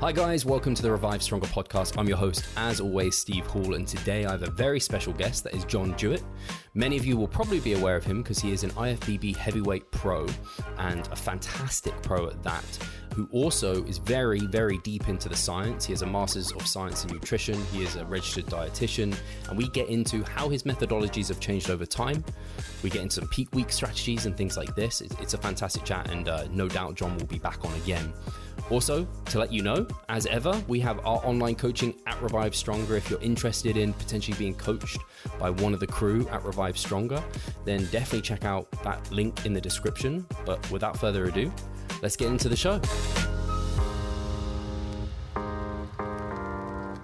Hi, guys, welcome to the Revive Stronger podcast. I'm your host, as always, Steve Hall, and today I have a very special guest that is John Jewett. Many of you will probably be aware of him because he is an IFBB heavyweight pro and a fantastic pro at that, who also is very, very deep into the science. He has a master's of science in nutrition, he is a registered dietitian, and we get into how his methodologies have changed over time. We get into some peak week strategies and things like this. It's a fantastic chat, and uh, no doubt John will be back on again. Also, to let you know, as ever, we have our online coaching at Revive Stronger. If you're interested in potentially being coached by one of the crew at Revive Stronger, then definitely check out that link in the description. But without further ado, let's get into the show.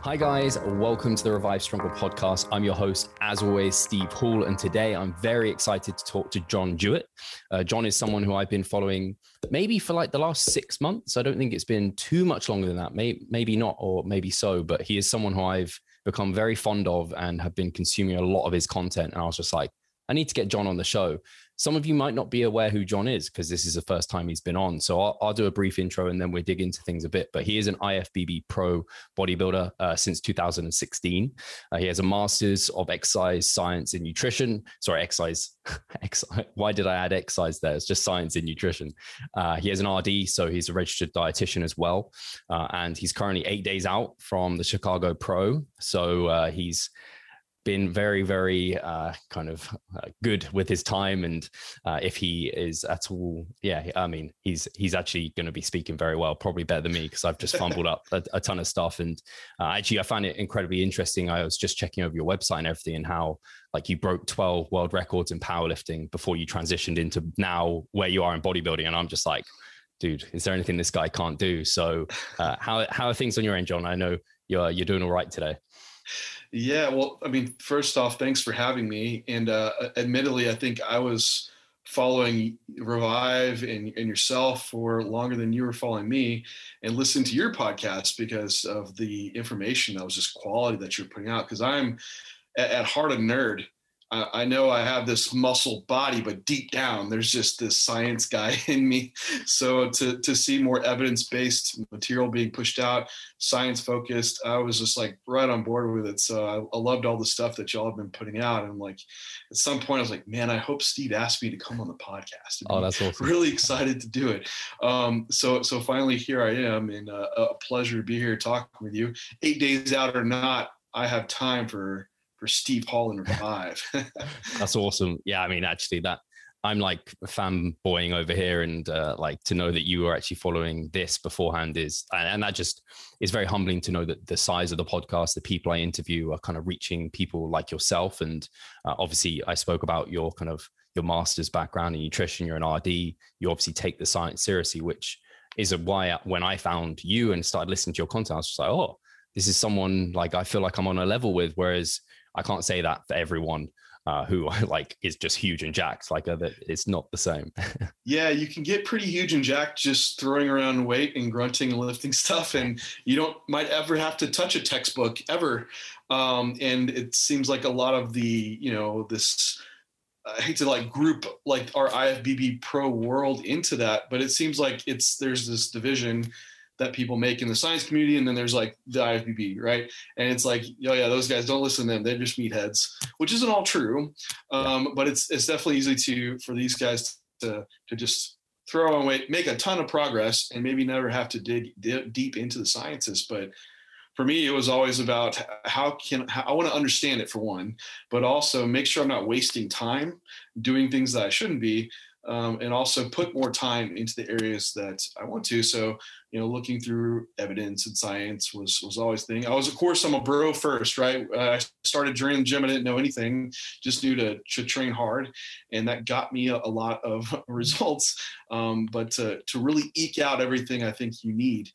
Hi, guys. Welcome to the Revive Stronger podcast. I'm your host, as always, Steve Hall. And today I'm very excited to talk to John Jewett. Uh, John is someone who I've been following maybe for like the last six months. I don't think it's been too much longer than that. Maybe, maybe not, or maybe so. But he is someone who I've become very fond of and have been consuming a lot of his content. And I was just like, I need to get John on the show some of you might not be aware who John is because this is the first time he's been on. So I'll, I'll, do a brief intro and then we'll dig into things a bit. But he is an IFBB pro bodybuilder uh, since 2016. Uh, he has a master's of exercise science and nutrition. Sorry, exercise. Why did I add exercise there? It's just science and nutrition. Uh, he has an RD, so he's a registered dietitian as well. Uh, and he's currently eight days out from the Chicago Pro. So uh, he's been very, very uh, kind of uh, good with his time, and uh, if he is at all, yeah, I mean, he's he's actually going to be speaking very well, probably better than me because I've just fumbled up a, a, ton of stuff. And uh, actually, I found it incredibly interesting. I was just checking over your website and everything, and how like you broke twelve world records in powerlifting before you transitioned into now where you are in bodybuilding, and I'm just like. Dude, is there anything this guy can't do? So, uh, how how are things on your end, John? I know you're you're doing all right today. Yeah, well, I mean, first off, thanks for having me. And uh, admittedly, I think I was following Revive and, and yourself for longer than you were following me and listening to your podcast because of the information that was just quality that you're putting out. Because I'm at, at heart a nerd. I know I have this muscle body, but deep down, there's just this science guy in me. So to to see more evidence based material being pushed out, science focused, I was just like right on board with it. So I, I, loved all the stuff that y'all have been putting out. And like at some point, I was like, man, I hope Steve asked me to come on the podcast. Oh, that's awesome! Really excited to do it. Um, so so finally here I am, and uh, a pleasure to be here talking with you. Eight days out or not, I have time for for Steve Hall and Revive. That's awesome. Yeah, I mean, actually, that I'm like fanboying over here, and uh, like to know that you are actually following this beforehand is, and that just is very humbling to know that the size of the podcast, the people I interview, are kind of reaching people like yourself. And uh, obviously, I spoke about your kind of your master's background in nutrition. You're an RD. You obviously take the science seriously, which is why when I found you and started listening to your content, I was just like, oh, this is someone like I feel like I'm on a level with. Whereas I can't say that for everyone uh, who like is just huge and jacked. Like uh, it's not the same. yeah, you can get pretty huge and jacked just throwing around weight and grunting and lifting stuff, and you don't might ever have to touch a textbook ever. Um, and it seems like a lot of the you know this. I hate to like group like our IFBB pro world into that, but it seems like it's there's this division that people make in the science community, and then there's like the IFBB, right? And it's like, oh yeah, those guys don't listen to them; they're just meatheads, which isn't all true. Um, but it's it's definitely easy to for these guys to to just throw weight, make a ton of progress, and maybe never have to dig, dig deep into the sciences. But for me, it was always about how can how, I want to understand it for one, but also make sure I'm not wasting time doing things that I shouldn't be, um, and also put more time into the areas that I want to. So, you know, looking through evidence and science was was always thing. I was, of course, I'm a bro first, right? Uh, I started during the gym. I didn't know anything, just knew to, to train hard, and that got me a, a lot of results. Um, but to to really eke out everything I think you need,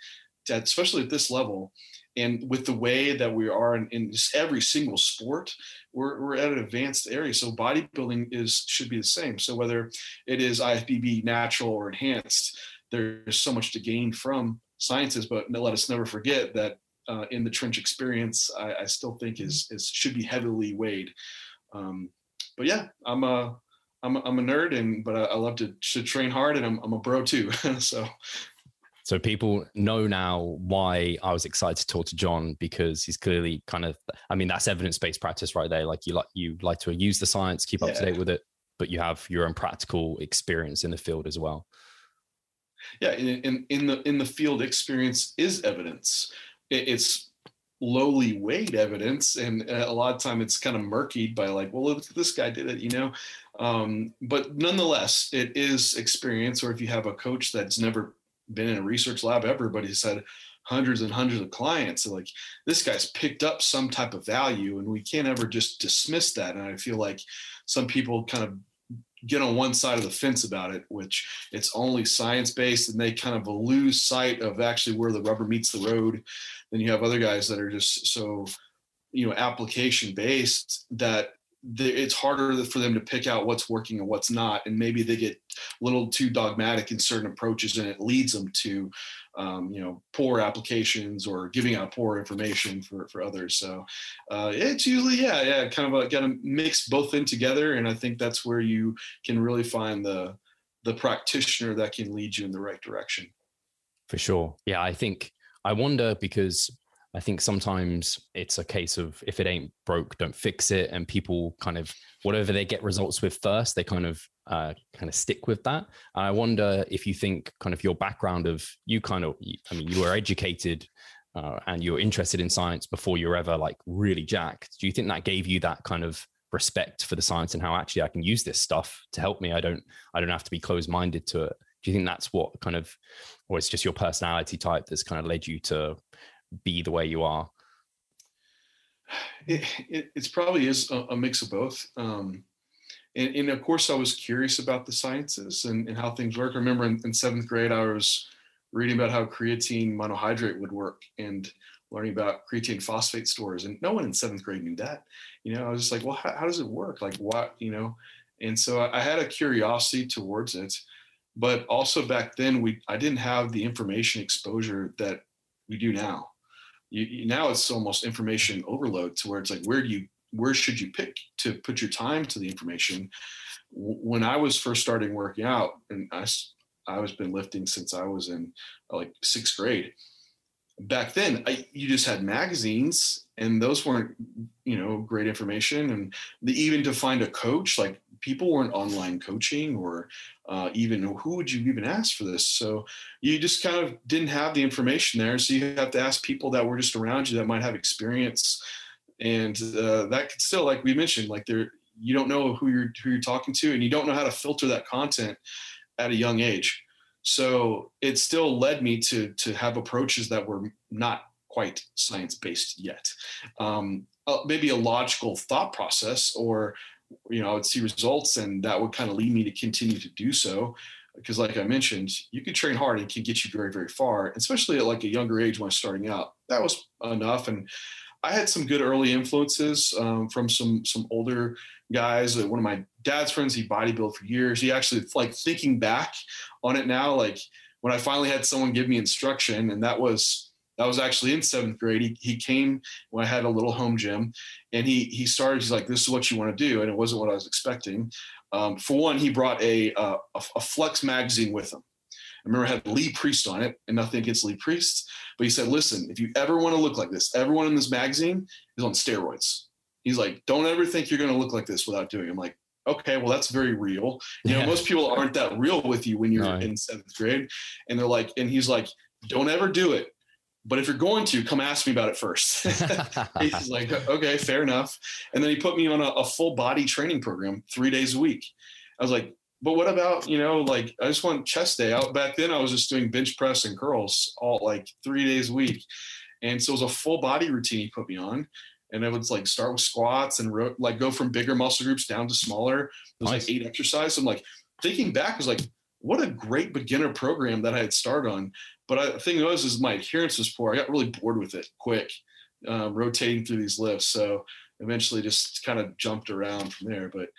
to, especially at this level, and with the way that we are in, in every single sport we're, we're at an advanced area. So bodybuilding is should be the same. So whether it is ifbb natural or enhanced there's so much to gain from sciences but let us never forget that uh, in the trench experience I, I, still think is, is should be heavily weighed. Um, but yeah i'm a I'm a, I'm a nerd and but I, I love to, to train hard and I'm, I'm a bro too. So So people know now why I was excited to talk to John because he's clearly kind of I mean that's evidence-based practice right there. Like you like you like to use the science, keep up yeah. to date with it, but you have your own practical experience in the field as well. Yeah, in, in, in the in the field experience is evidence. It's lowly weighed evidence and a lot of time it's kind of murkied by like well look this guy did it you know um, but nonetheless it is experience or if you have a coach that's never been in a research lab ever but he's had hundreds and hundreds of clients so like this guy's picked up some type of value and we can't ever just dismiss that and i feel like some people kind of get on one side of the fence about it, which it's only science based and they kind of lose sight of actually where the rubber meets the road. Then you have other guys that are just so, you know, application based that it's harder for them to pick out what's working and what's not. And maybe they get a little too dogmatic in certain approaches and it leads them to um, you know poor applications or giving out poor information for for others so uh, it's usually yeah yeah kind of a, got to mix both in together and i think that's where you can really find the the practitioner that can lead you in the right direction for sure yeah i think i wonder because I think sometimes it's a case of if it ain't broke, don't fix it. And people kind of, whatever they get results with first, they kind of uh, kind of stick with that. And I wonder if you think kind of your background of you kind of, I mean, you were educated uh, and you're interested in science before you're ever like really jacked. Do you think that gave you that kind of respect for the science and how actually I can use this stuff to help me? I don't, I don't have to be closed minded to it. Do you think that's what kind of, or it's just your personality type that's kind of led you to be the way you are? It, it it's probably is a, a mix of both. Um, and, and, of course, I was curious about the sciences and, and how things work. I remember in, in, seventh grade, I was reading about how creatine monohydrate would work and learning about creatine phosphate stores. And no one in seventh grade knew that. You know, I was just like, well, how, how does it work? Like, what, you know? And so I, I had a curiosity towards it. But also back then, we I didn't have the information exposure that we do now. You, you, now it's almost information overload to where it's like, where do you where should you pick to put your time to the information? When I was first starting working out, and I, I was been lifting since I was in like sixth grade. Back then, I, you just had magazines, and those weren't, you know, great information. And the, even to find a coach, like people weren't online coaching, or uh, even who would you even ask for this? So you just kind of didn't have the information there. So you have to ask people that were just around you that might have experience and uh, that could still like we mentioned like there you don't know who you're who you're talking to and you don't know how to filter that content at a young age so it still led me to to have approaches that were not quite science based yet. Um, uh, maybe a logical thought process or you know i would see results and that would kind of lead me to continue to do so. Because like i mentioned you can train hard and can get you very very far especially at like a younger age when I was starting out. That was enough and I had some good early influences um, from some some older guys. One of my dad's friends, he bodybuilt for years. He actually like thinking back on it now, like when I finally had someone give me instruction, and that was that was actually in seventh grade. He, he came when I had a little home gym, and he he started. He's like, "This is what you want to do," and it wasn't what I was expecting. Um, for one, he brought a, uh, a a Flex magazine with him. I remember I had Lee Priest on it, and nothing against Lee Priest, but he said, "Listen, if you ever want to look like this, everyone in this magazine is on steroids." He's like, "Don't ever think you're going to look like this without doing." It. I'm like, "Okay, well that's very real." You know, most people aren't that real with you when you're right. in seventh grade, and they're like, and he's like, "Don't ever do it." But if you're going to, come ask me about it first. He's like, okay, fair enough. And then he put me on a, a full body training program three days a week. I was like, but what about you know like i just want chest day out back then i was just doing bench press and curls all like three days a week and so it was a full body routine he put me on and I would like start with squats and ro- like go from bigger muscle groups down to smaller. It was nice. like eight exercises. I'm like thinking back was like, what a great beginner program that I had started on. But I, the thing was, is my adherence was poor. I got really bored with it quick, um, rotating through these lifts. So eventually just kind of jumped around from there. But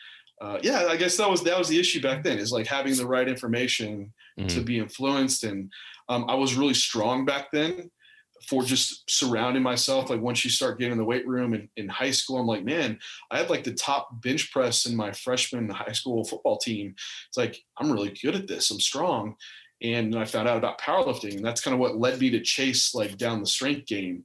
uh, yeah, I guess that was that was the issue back then is like having the right information mm-hmm. to be influenced. And um, I was really strong back then for just surrounding myself. Like once you start getting in the weight room in, in high school, I'm like, man, I had like the top bench press in my freshman high school football team. It's like I'm really good at this. I'm strong. and I found out about powerlifting, and that's kind of what led me to chase like down the strength game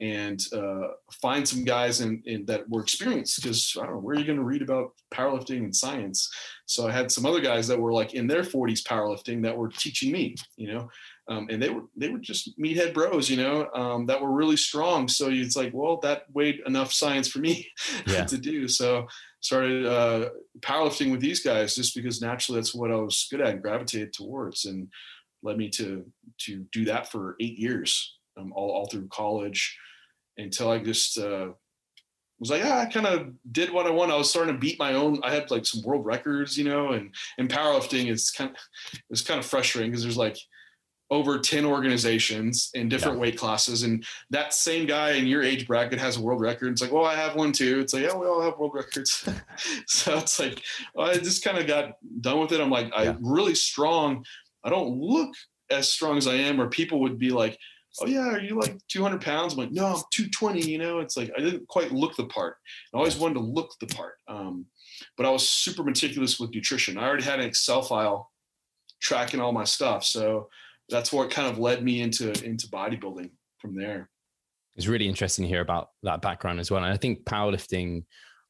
and uh, find some guys in, in that were experienced because I don't know where are you going to read about powerlifting and science. So I had some other guys that were like in their 40s powerlifting that were teaching me, you know, um, and they were they were just meathead bros, you know, um, that were really strong. So it's like, well, that weighed enough science for me yeah. to do. So started uh, powerlifting with these guys just because naturally that's what I was good at and gravitated towards, and led me to to do that for eight years, um, all all through college until I just uh, was like, yeah, I kind of did what I want. I was starting to beat my own. I had like some world records, you know, and and powerlifting is kind of it's kind of frustrating because there's like over 10 organizations in different yeah. weight classes and that same guy in your age bracket has a world record it's like well i have one too it's like yeah we all have world records so it's like well, i just kind of got done with it i'm like yeah. i'm really strong i don't look as strong as i am or people would be like oh yeah, are you like 200 pounds? I'm like, no, I'm 220. You know, it's like I didn't quite look the part. I always wanted to look the part, um, but I was super meticulous with nutrition. I already had an Excel file tracking all my stuff, so that's what kind of led me into into bodybuilding from there. It's really interesting to hear about that background as well. And I think powerlifting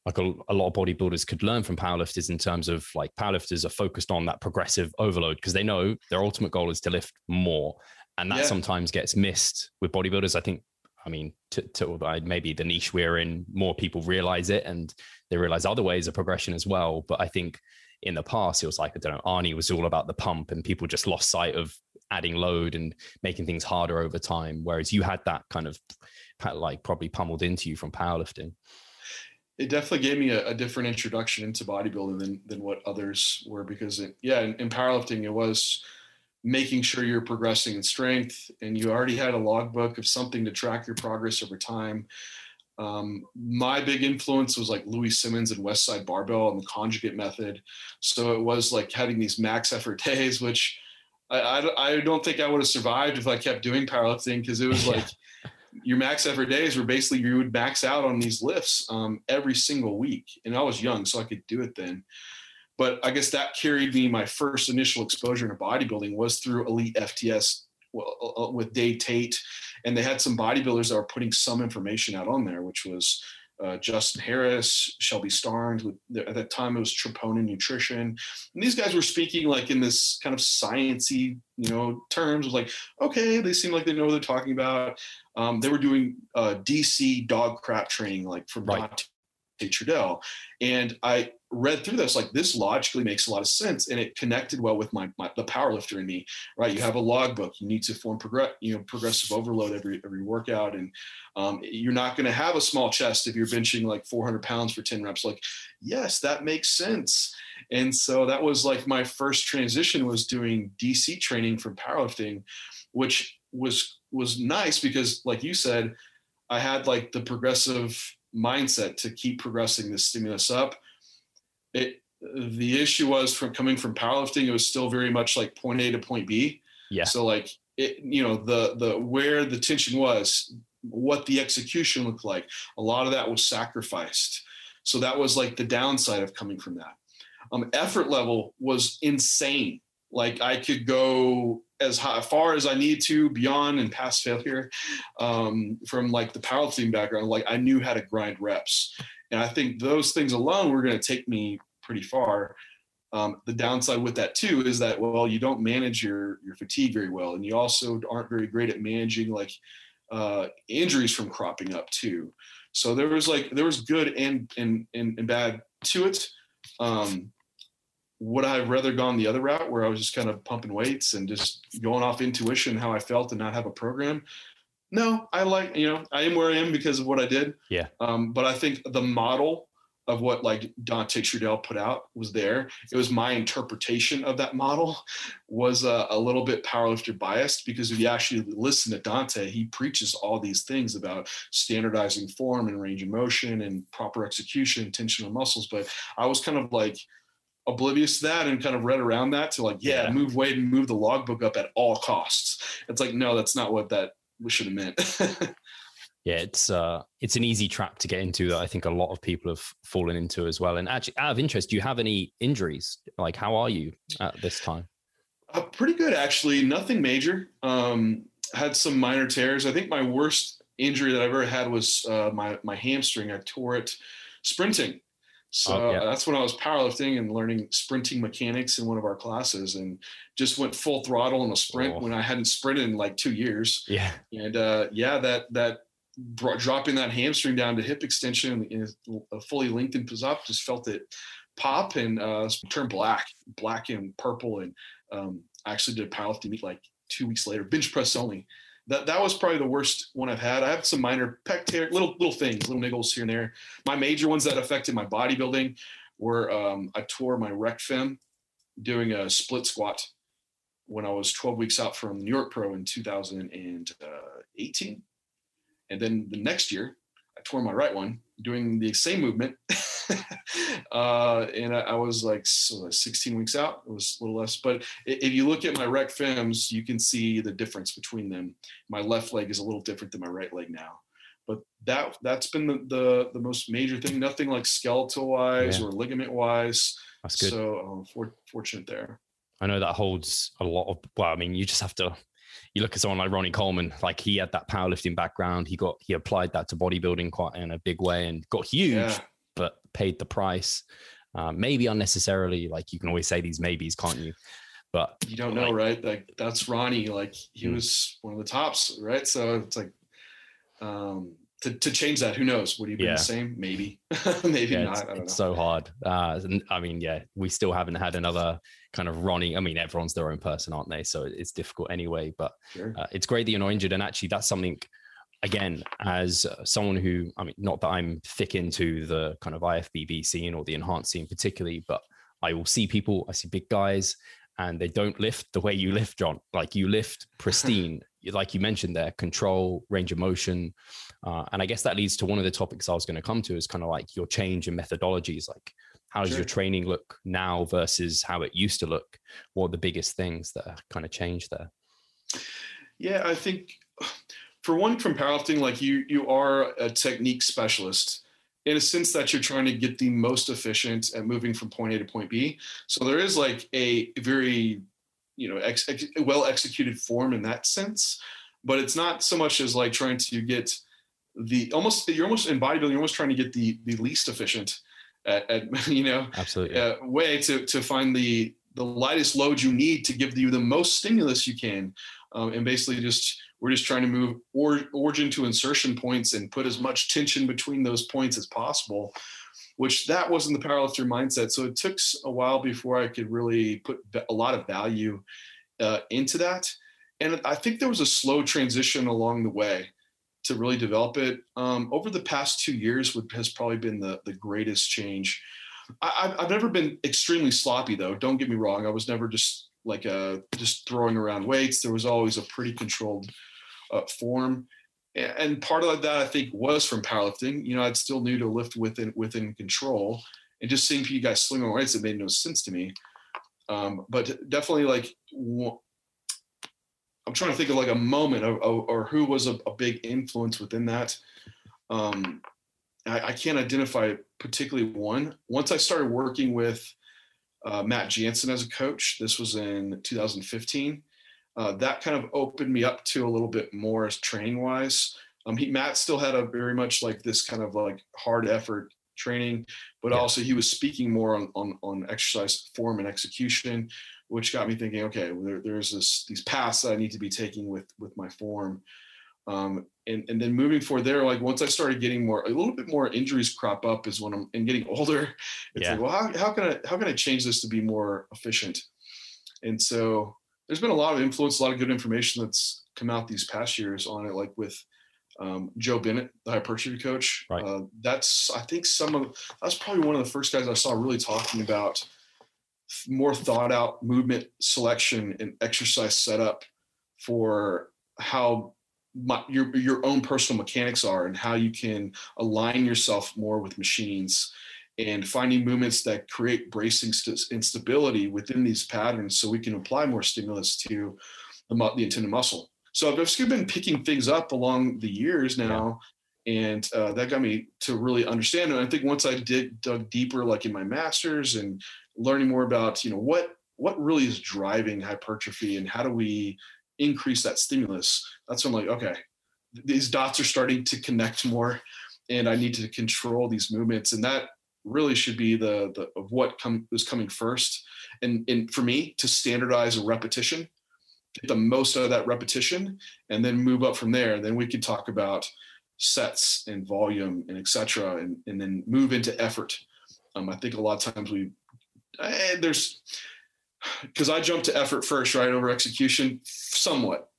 like a, a, lot of bodybuilders could learn from powerlifters in terms of like powerlifters are focused on that progressive overload because they know their ultimate goal is to lift more and that yeah. sometimes gets missed with bodybuilders. I think, I mean, to, to maybe the niche we're in, more people realize it and they realize other ways of progression as well. But I think in the past, it was like I don't know, Arnie was all about the pump, and people just lost sight of adding load and making things harder over time. Whereas you had that kind of like probably pummeled into you from powerlifting it definitely gave me a, a, different introduction into bodybuilding than than what others were because it, yeah in, in, powerlifting it was making sure you're progressing in strength and you already had a logbook of something to track your progress over time. Um, my big influence was like Louie Simmons and Westside Barbell and the conjugate method. So it was like having these max effort days, which I, I, I don't think I would have survived if I kept doing powerlifting because it was like your max effort days were basically you would max out on these lifts um, every single week. And I was young, so I could do it then but I guess that carried me. My first initial exposure to bodybuilding was through Elite FTS uh, uh, with Dave Tate, and they had some bodybuilders that were putting some information out on there, which was uh, Justin Harris, Shelby Starnes. At that time, it was Troponin Nutrition, and these guys were speaking like in this kind of sciency, you know, terms. It was like, okay, they seem like they know what they're talking about. Um, they were doing uh, DC DoggCrapp training, like from right. Trudel, and I read through this like this logically makes a lot of sense and it connected well with my, my the power lifter in me right? You have a logbook you need to form progress you know progressive overload every every workout and um, you're not going to have a small chest if you're benching like 400 pounds for 10 reps. Like yes that makes sense. And so that was like my first transition was doing dc training from powerlifting which was was nice because like you said i had like the progressive mindset to keep progressing the stimulus up. It the issue was from coming from powerlifting it was still very much like point a to point b. Yeah. So like it you know the the where the tension was what the execution looked like a lot of that was sacrificed. So that was like the downside of coming from that. Um, effort level was insane like i could go as high, far as i need to beyond and past failure um, from like the powerlifting background like i knew how to grind reps and I think those things alone were going to take me pretty far. Um, the downside with that too is that well, you don't manage your your fatigue very well, and you also aren't very great at managing like uh, injuries from cropping up too. So there was like there was good and and and, and bad to it. Um, would I have rather gone the other route where I was just kind of pumping weights and just going off intuition how I felt and not have a program? no, I like, you know, I am where I am because of what I did. Yeah. Um, but I think the model of what like Dante Trudel put out was there. It was my interpretation of that model was uh, a little bit powerlifter biased because if you actually listen to Dante, he preaches all these things about standardizing form and range of motion and proper execution, tension of muscles. But I was kind of like oblivious to that and kind of read around that to like, yeah, yeah. move weight and move the logbook up at all costs. It's like, no, that's not what that we should have meant. yeah, it's uh, it's an easy trap to get into that I think a lot of people have fallen into as well. And actually, out of interest, do you have any injuries? Like, how are you at this time? Uh, pretty good, actually. Nothing major. Um, had some minor tears. I think my worst injury that I've ever had was uh, my my hamstring. I tore it sprinting. So oh, yeah. that's when I was powerlifting and learning sprinting mechanics in one of our classes, and just went full throttle in a sprint oh. when I hadn't sprinted in like two years. Yeah, and uh, yeah, that that brought, dropping that hamstring down to hip extension in a fully lengthened up, just felt it pop and uh, turn black, black and purple, and um, I actually did powerlifting meet like two weeks later, bench press only. That that was probably the worst one I've had. I have some minor pec tear, little little things, little niggles here and there. My major ones that affected my bodybuilding were um, I tore my rec fem doing a split squat when I was 12 weeks out from New York Pro in 2018, and then the next year I tore my right one doing the same movement. uh, and I, I, was like so 16 weeks out. It was a little less. But if you look at my rec fems, you can see the difference between them. My left leg is a little different than my right leg now. But that that's been the the, the most major thing. Nothing like skeletal wise yeah. or ligament wise. That's good. So um, for, fortunate there. I know that holds a lot of. Well, I mean, you just have to you look at someone like Ronnie Coleman, like he had that powerlifting background. He got he applied that to bodybuilding quite in a big way and got huge, yeah. but paid the price. Uh, maybe unnecessarily. Like you can always say these maybes, can't you? But you don't know, like, right? Like that's Ronnie. Like he mm. was one of the tops, right? So it's like um to, to change that, who knows? Would he be yeah. the same? Maybe, maybe yeah, not. It's, it's so hard. Uh, I mean, yeah, we still haven't had another kind of Ronnie. I mean, everyone's their own person, aren't they? So it's difficult anyway. But sure. uh, it's great that you're not injured, and actually, that's something. Again, as someone who, I mean, not that I'm thick into the kind of IFBB scene or the enhanced scene particularly, but I will see people, I see big guys, and they don't lift the way you lift, John. Like you lift pristine, like you mentioned there, control, range of motion. Uh, and I guess that leads to one of the topics I was going to come to is kind of like your change in methodologies. Like, how does sure. your training look now versus how it used to look? What are the biggest things that kind of changed there? Yeah, I think for one, from powerlifting, like you, you are a technique specialist in a sense that you're trying to get the most efficient at moving from point A to point B. So there is like a very, you know, ex- ex- well executed form in that sense, but it's not so much as like trying to get the almost you're almost in bodybuilding you're almost trying to get the the least efficient at, at you know absolutely. uh, way to to find the the lightest load you need to give you the most stimulus you can. Um, and basically just we're just trying to move or, origin to insertion points and put as much tension between those points as possible which that wasn't the powerlifter mindset. So it took a while before i could really put a lot of value uh, into that. And i think there was a slow transition along the way to really develop it. Um, over the past two years would, has probably been the, the greatest change. I, have never been extremely sloppy though. Don't get me wrong. I was never just like a, uh, just throwing around weights. There was always a pretty controlled uh, form. And part of that I think was from powerlifting. You know, I'd still new to lift within within control, and just seeing you guys sling on weights, it made no sense to me. Um, but definitely, like I'm trying to think of like a moment of, of, or who was a, a, big influence within that. Um, I, I, can't identify particularly one. Once I started working with uh, Matt Jansen as a coach, this was in 2015. Uh, that kind of opened me up to a little bit more as training wise. Um, he, Matt still had a very much like this kind of like hard effort training, but yeah. also he was speaking more on, on, on exercise form and execution, which got me thinking, okay, well, there, there's this these paths that I need to be taking with with my form. Um, and, and then moving forward there, like once I started getting more, a little bit more injuries crop up is when I'm and getting older. It's yeah. like, well, how, how can I, how can I change this to be more efficient? And so there's been a lot of influence, a lot of good information that's come out these past years on it, like with um, Joe Bennett, the hypertrophy coach. Right. Uh, that's, I think some of, that's probably one of the first guys I saw really talking about more thought out movement selection and exercise setup for how my, your your own personal mechanics are and how you can align yourself more with machines and finding movements that create bracing st- instability within these patterns so we can apply more stimulus to the, the intended muscle. So i've just been picking things up along the years now and uh, that got me to really understand and i think once i did dug deeper like in my masters and learning more about you know what what really is driving hypertrophy and how do we increase that stimulus? That's when I'm like, okay, these dots are starting to connect more and I need to control these movements. And that really should be the, the of what come is coming first. And, and for me to standardize a repetition, get the most out of that repetition and then move up from there. Then we could talk about sets and volume and etc. And, and then move into effort. Um, I think a lot of times we, eh, there's, because I jump to effort first, right, over execution, somewhat.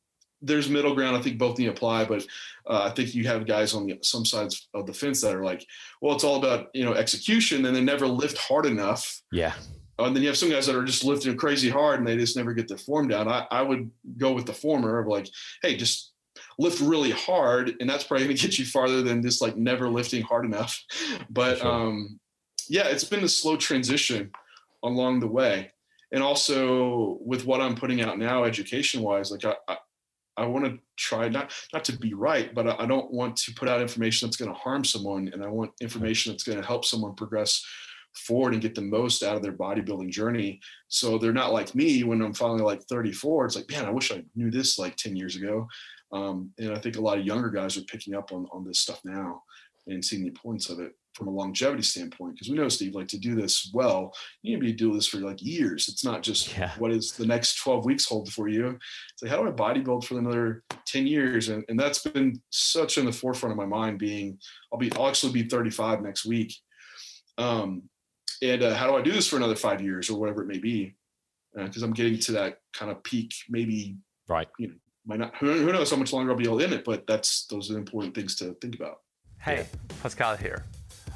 There's middle ground. I think both need to apply, but uh, I think you have guys on the, some sides of the fence that are like, well, it's all about you know execution, and they never lift hard enough. Yeah. Uh, and then you have some guys that are just lifting crazy hard, and they just never get their form down. I, I would go with the former of like, hey, just lift really hard, and that's probably going to get you farther than just like never lifting hard enough. But sure. um, yeah, it's been a slow transition along the way and also with what I'm putting out now, education wise, like I, I, I want to try not not to be right, but I, I don't want to put out information that's going to harm someone, and I want information that's going to help someone progress forward and get the most out of their bodybuilding journey. So they're not like me when I'm finally like 34. It's like, man, I wish I knew this like 10 years ago. Um, and I think a lot of younger guys are picking up on on this stuff now and seeing the importance of it from a longevity standpoint. Because we know steve like to do this well you need to be doing this for like years. It's not just yeah. what is the next 12 weeks hold for you. It's like how do i bodybuild for another 10 years? And, and that's been such in the forefront of my mind being i'll be i'll actually be 35 next week. Um and uh, how do i do this for another five years or whatever it may be? Because uh, i'm getting to that kind of peak maybe right. you know might not who, who knows how much longer i'll be able in it but that's those are important things to think about hey yeah. pascal here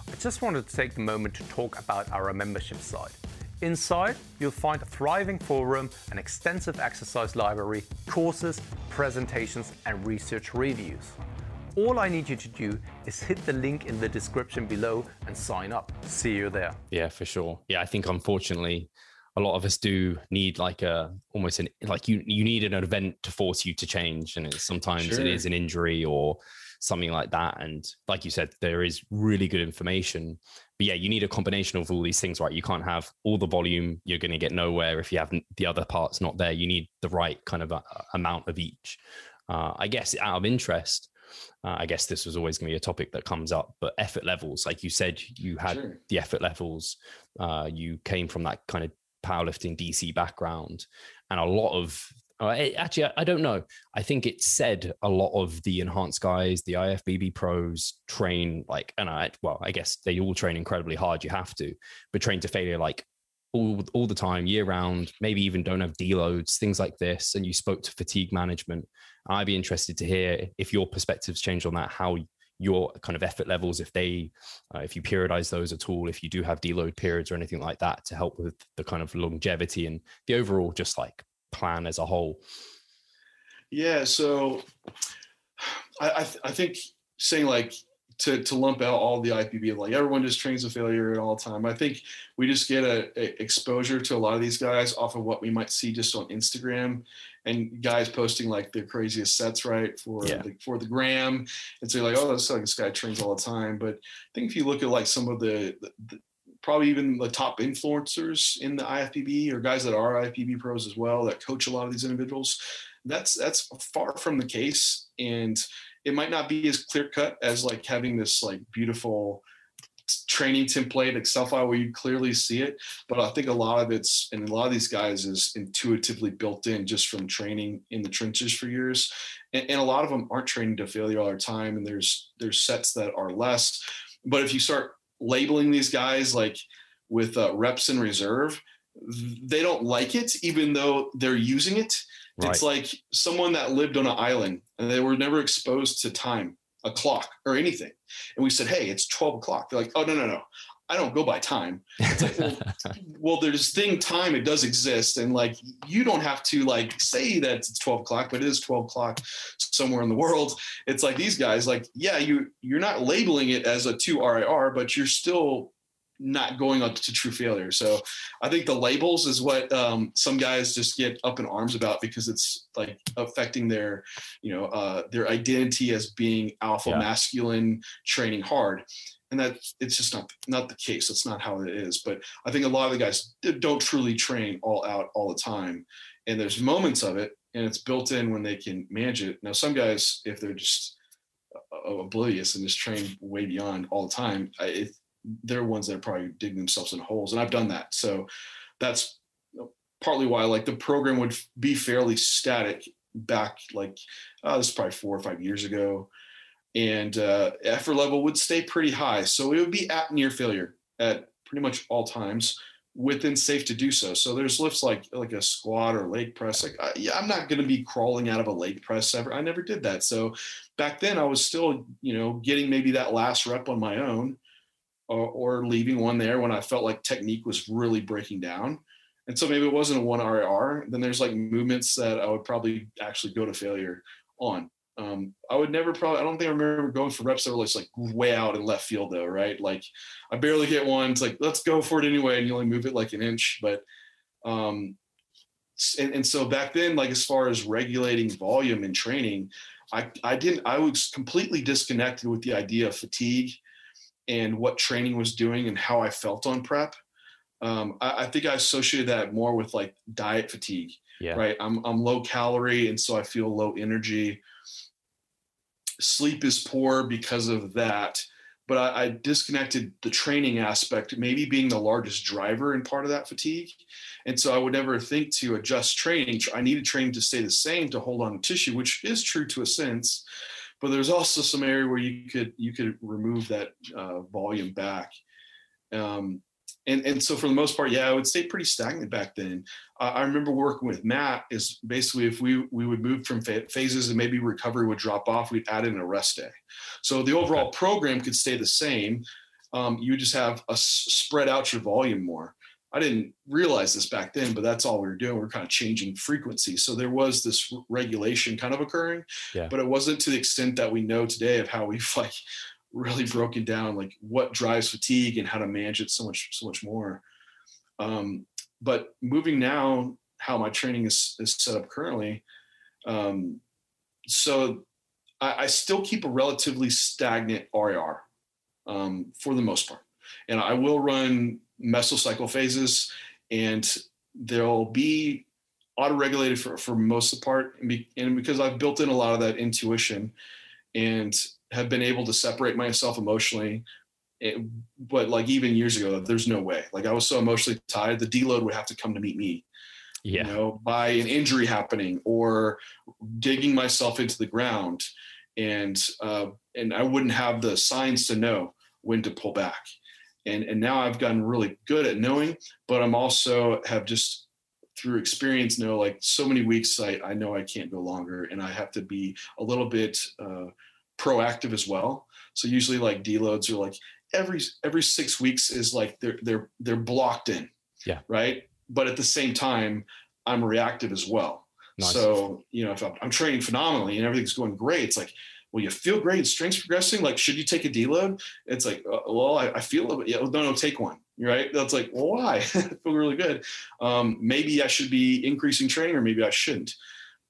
I just wanted to take the moment to talk about our membership site. Inside, you'll find a thriving forum, an extensive exercise library, courses, presentations, and research reviews. All I need you to do is hit the link in the description below and sign up. See you there. Yeah, for sure. Yeah, I think unfortunately, a lot of us do need like a almost an like you you need an event to force you to change, and sometimes sure. it is an injury or something like that. And like you said, there is really good information. But yeah, you need a combination of all these things, right? You can't have all the volume. You're going to get nowhere if you have the other parts not there. You need the right kind of a, amount of each. Uh, I guess out of interest, uh, I guess this was always going to be a topic that comes up, but effort levels, like you said, you had sure. the effort levels. Uh, you came from that kind of powerlifting DC background, and a lot of uh, actually, I don't know. I think it said a lot of the enhanced guys, the IFBB pros train like, and I, well, I guess they all train incredibly hard. You have to, but train to failure like all, all the time, year round, maybe even don't have deloads, things like this. And you spoke to fatigue management. I'd be interested to hear if your perspectives change on that, how your kind of effort levels, if they, uh, if you periodize those at all, if you do have deload periods or anything like that to help with the kind of longevity and the overall just like plan as a whole? Yeah, so I I, th- I think saying like to to lump out all the IFBB like everyone just trains a failure at all time. I think we just get a, a, exposure to a lot of these guys off of what we might see just on Instagram and guys posting like their craziest sets right for yeah. the, for the gram and so you're like oh that's like this guy trains all the time. But I think if you look at like some of the, the probably even the top influencers in the IFBB or guys that are IFBB pros as well that coach a lot of these individuals. That's that's far from the case, and it might not be as clear cut as like having this like beautiful training template Excel file where you clearly see it. But I think a lot of it's and a lot of these guys is intuitively built in just from training in the trenches for years. And, and a lot of them aren't training to failure all the time. And there's there's sets that are less. But if you start labeling these guys like with uh, reps in reserve, they don't like it, even though they're using it. Right. It's like someone that lived on an island and they were never exposed to time, a clock, or anything. And we said, "Hey, it's 12 o'clock." They're like, "Oh no, no, no! I don't go by time." It's like, well, well, there's this thing time. It does exist, and like you don't have to like say that it's 12 o'clock, but it is 12 o'clock somewhere in the world. It's like these guys, like, yeah, you you're not labeling it as a two RIR, but you're still not going on to true failure. So I think the labels is what um, some guys just get up in arms about because it's like affecting their, you know, uh, their identity as being alpha yeah. masculine training hard. and that it's just not not the case. That's not how it is. But I think a lot of the guys don't truly train all out all the time, and there's moments of it, and it's built in when they can manage it. Now, some guys, if they're just oblivious and just train way beyond all the time, it, they're ones that are probably digging themselves in holes, and I've done that. So that's partly why like the program would be fairly static back like uh, this is probably four or five years ago and uh, effort level would stay pretty high. So it would be at near failure at pretty much all times within safe to do so. So there's lifts like like a squat or leg press. Like I, yeah, I'm not going to be crawling out of a leg press ever. I never did that. So back then I was still you know getting maybe that last rep on my own, or, or leaving one there when I felt like technique was really breaking down. And so maybe it wasn't a one RIR. Then there's like movements that I would probably actually go to failure on. Um, I would never probably, I don't think I remember going for reps that were like way out in left field though, right? Like I barely get one. It's like, let's go for it anyway. And you only move it like an inch. But, um, and, and so back then, like as far as regulating volume and training, I, I didn't, I was completely disconnected with the idea of fatigue and what training was doing and how I felt on prep. Um, I, I think I associated that more with like diet fatigue, yeah. right? I'm, I'm low calorie. And so I feel low energy sleep is poor because of that. But I, I, disconnected the training aspect, maybe being the largest driver in part of that fatigue. And so I would never think to adjust training. I needed training to stay the same to hold on to tissue, which is true to a sense. But there's also some area where you could you could remove that uh, volume back. Um, and and so for the most part, yeah, I would stay pretty stagnant back then. Uh, I remember working with Matt. Is basically if we we would move from phases and maybe recovery would drop off, we'd add in a rest day. So the overall program could stay the same. Um, you just have a spread out your volume more. I didn't realize this back then, but that's all we were doing. We are kind of changing frequency. So there was this regulation kind of occurring, yeah. but it wasn't to the extent that we know today of how we've like really broken down like what drives fatigue and how to manage it so much so much more um, but moving now how my training is, is set up currently um, so I, I, still keep a relatively stagnant RIR um, for the most part and i will run mesocycle phases and they'll be auto-regulated for, for most of the part and because i've built in a lot of that intuition and have been able to separate myself emotionally it, but like even years ago there's no way. Like i was so emotionally tied the deload would have to come to meet me. Yeah. you know by an injury happening or digging myself into the ground and uh, and i wouldn't have the signs to know when to pull back and and now i've gotten really good at knowing but i'm also have just through experience know like so many weeks i, I know i can't go longer and i have to be a little bit uh, proactive as well. So usually like deloads are like every every six weeks is like they're they're they're blocked in. Yeah. Right. But at the same time, I'm reactive as well. Nice. So you know if I'm, I'm, training phenomenally and everything's going great, it's like. Well, you feel great and strength's progressing. Like, should you take a deload? It's like, uh, well, I, I feel it. Yeah, no, no, take one right? That's like, well, why? I feel really good. Um, maybe I should be increasing training, or maybe I shouldn't.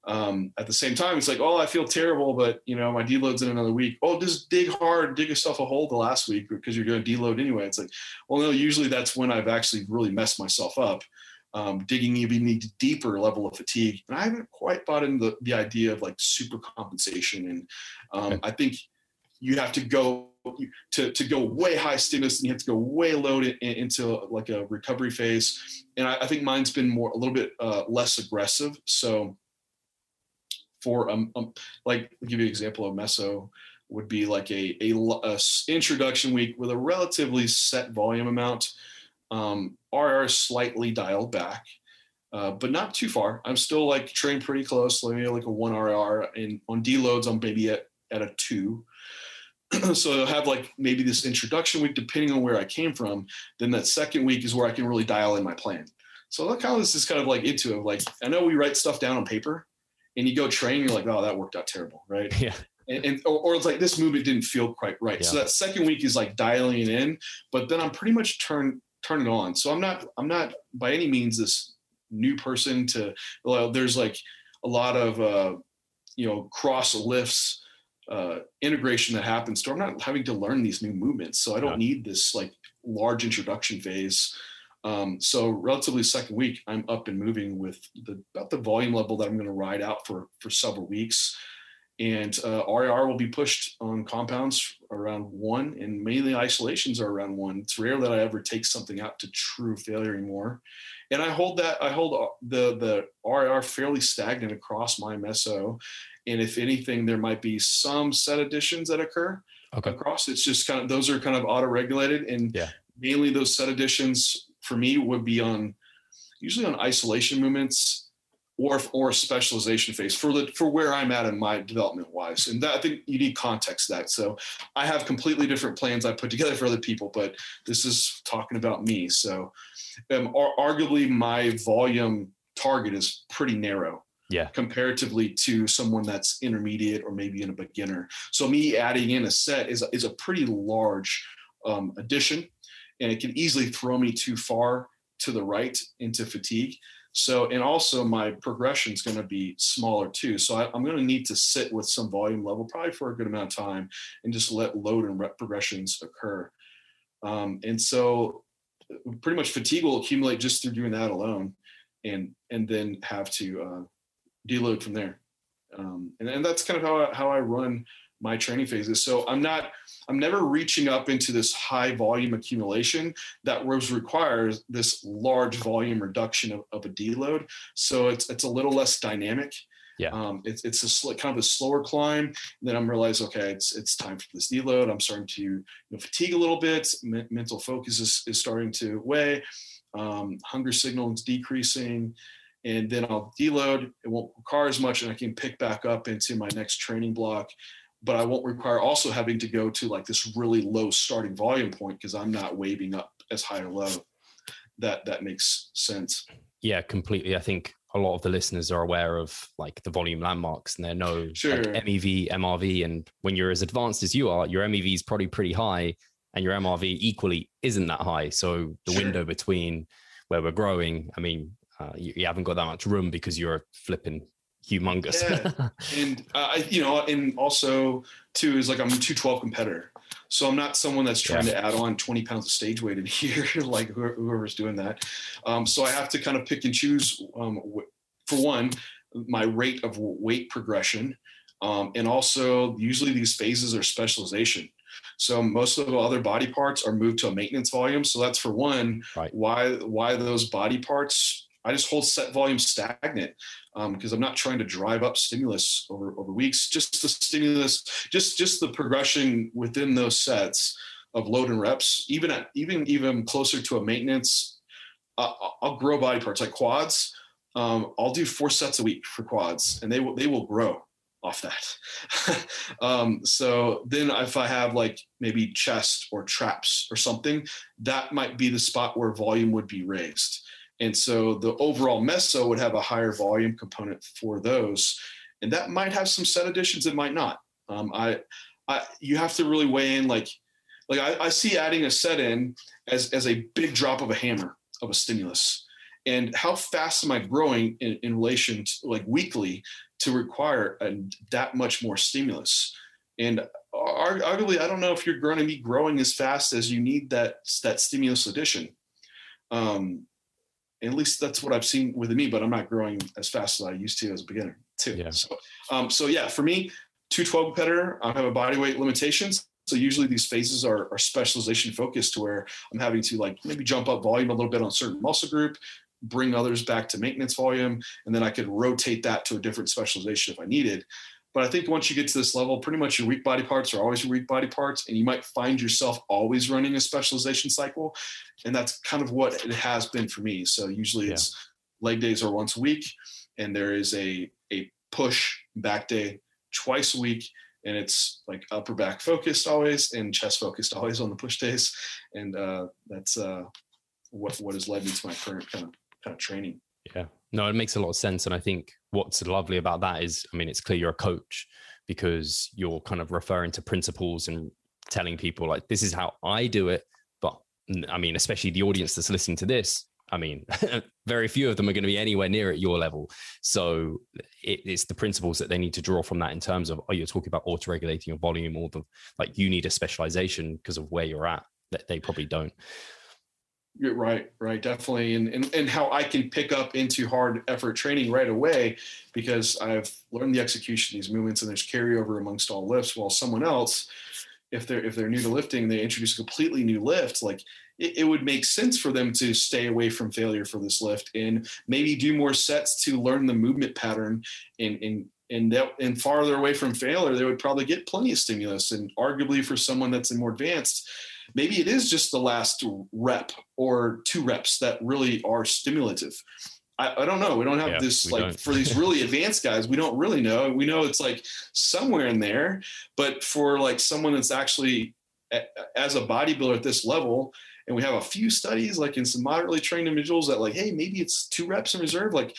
Um, at the same time, it's like, oh, I feel terrible, but you know, my deload's in another week. Oh, just dig hard, dig yourself a hole the last week because you're going to deload anyway. It's like, well, no, usually that's when I've actually really messed myself up, um, digging even the deeper level of fatigue. And I haven't quite bought into the, the idea of like super compensation. And um, I think you have to go to, to go way high stimulus and you have to go way low in, into like a recovery phase. And I, I, think mine's been more, a little bit uh, less aggressive. So for um, um like I'll give you an example of meso would be like a, a, a, introduction week with a relatively set volume amount. Um, RR slightly dialed back, uh, but not too far. I'm still like trained pretty close, maybe like a one RR, and on deloads I'm maybe at at a two. so I'll have like maybe this introduction week, depending on where I came from. Then that second week is where I can really dial in my plan. So look how this is kind of like into it. Like I know we write stuff down on paper, and you go train, you're like, oh, that worked out terrible, right? Yeah. And, and or, or, it's like this movement didn't feel quite right. Yeah. So that second week is like dialing in, but then I'm pretty much turn turn it on. So I'm not I'm not by any means this new person to well, there's like a lot of uh, you know cross lifts uh, integration that happens so i'm not having to learn these new movements so i don't yeah. need this like large introduction phase um, so relatively second week i'm up and moving with the about the volume level that i'm going to ride out for for several weeks and uh, RIR will be pushed on compounds around one, and mainly isolations are around one. It's rare that I ever take something out to true failure anymore, and I hold that I hold uh, the the RIR fairly stagnant across my meso, and if anything, there might be some set additions that occur okay. across. It's just kind of those are kind of auto regulated, and yeah. mainly those set additions for me would be on usually on isolation movements or or specialization phase for the for where I'm at in my development wise. And that, I think you need context that. So I have completely different plans I put together for other people, but this is talking about me. So um, arguably my volume target is pretty narrow. Yeah. Comparatively to someone that's intermediate or maybe in a beginner. So me adding in a set is is a pretty large um, addition, and it can easily throw me too far to the right into fatigue. So, and also my progression is going to be smaller too. So I, am going to need to sit with some volume level probably for a good amount of time and just let load and rep progressions occur. Um, and so pretty much fatigue will accumulate just through doing that alone and, and then have to uh, deload from there. Um, and, and that's kind of how how I run my training phases. So I'm not, I'm never reaching up into this high volume accumulation that was requires this large volume reduction of, of a deload. So it's it's a little less dynamic. Yeah. Um, it's it's a sl- kind of a slower climb. And then I'm realize, okay, it's it's time for this deload. I'm starting to you know, fatigue a little bit. M- mental focus is, is starting to weigh. Um, hunger signal is decreasing and then I'll deload. It won't require as much, and I can pick back up into my next training block but I won't require also having to go to like this really low starting volume point because I'm not waving up as high or low. That that makes sense. Yeah, completely. I think a lot of the listeners are aware of like the volume landmarks and they know sure. like MEV, MRV, and when you're as advanced as you are, your MEV is probably pretty high, and your MRV equally isn't that high. So the sure. window between where we're growing, I mean, uh, you, you, haven't got that much room because you're flipping humongous. yeah. and uh, I, you know, and also too is like I'm a 212 competitor, so I'm not someone that's trying yeah. to add on 20 pounds of stage weight in here, like whoever's doing that. Um, so I have to kind of pick and choose. Um, for one, my rate of weight progression, um, and also usually these phases are specialization. So most of the other body parts are moved to a maintenance volume. So that's for one, right. why why those body parts I just hold set volume stagnant because um, I'm not trying to drive up stimulus over, over weeks. Just the stimulus, just just the progression within those sets of load and reps, even at even even closer to a maintenance. Uh, I'll grow body parts like quads. Um, I'll do four sets a week for quads, and they will they will grow off that. um, so then if I have like maybe chest or traps or something, that might be the spot where volume would be raised. And so the overall meso would have a higher volume component for those. And that might have some set additions, it might not. Um, I, I, you have to really weigh in like, like I, I see adding a set in as, as a big drop of a hammer of a stimulus. And how fast am I growing in, in relation to like weekly to require a, that much more stimulus? And arguably, I don't know if you're going to be growing as fast as you need that that stimulus addition. Um, at least that's what I've seen with me, but I'm not growing as fast as I used to as a beginner too. Yeah. So, um, so yeah, for me, 212 competitor, I have a body weight limitations. So usually these phases are, are specialization focused to where I'm having to like maybe jump up volume a little bit on certain muscle group, bring others back to maintenance volume, and then I could rotate that to a different specialization if I needed. But I think once you get to this level, pretty much your weak body parts are always your weak body parts, and you might find yourself always running a specialization cycle. And that's kind of what it has been for me. So usually yeah. it's leg days are once a week, and there is a a push back day twice a week, and it's like upper back focused always and chest focused always on the push days, and uh, that's uh, what what has led me to my current kind of kind of training. Yeah, no, it makes a lot of sense, and I think what's lovely about that is, I mean, it's clear you're a coach because you're kind of referring to principles and telling people like, this is how I do it. But I mean, especially the audience that's listening to this, I mean, very few of them are going to be anywhere near at your level. So it, it's the principles that they need to draw from that in terms of, oh, you're talking about auto regulating your volume or the like you need a specialization because of where you're at that they probably don't. You're right, right, definitely, and, and and how I can pick up into hard effort training right away because I've learned the execution of these movements and there's carryover amongst all lifts. While someone else, if they're if they're new to lifting, they introduce a completely new lift. Like it, it would make sense for them to stay away from failure for this lift and maybe do more sets to learn the movement pattern and and and that and farther away from failure, they would probably get plenty of stimulus. And arguably for someone that's more advanced maybe it is just the last rep or two reps that really are stimulative. I, I don't know. We don't have yeah, this like don't. for these really advanced guys. We don't really know. We know it's like somewhere in there, but for like someone that's actually as a bodybuilder at this level, and we have a few studies like in some moderately trained individuals that like, hey, maybe it's two reps in reserve. Like,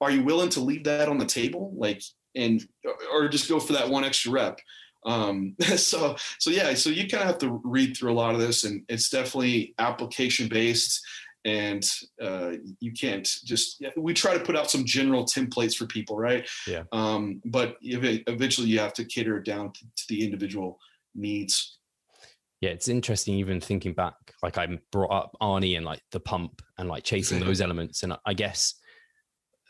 are you willing to leave that on the table? Like, and or just go for that one extra rep? Um, so, so yeah, so you kind of have to read through a lot of this, and it's definitely application based. And uh, you can't just. We try to put out some general templates for people, right? Yeah. Um, but eventually, you have to cater it down to, to the individual needs. Yeah, it's interesting. Even thinking back, like I brought up Arnie and like the pump and like chasing those elements, and I guess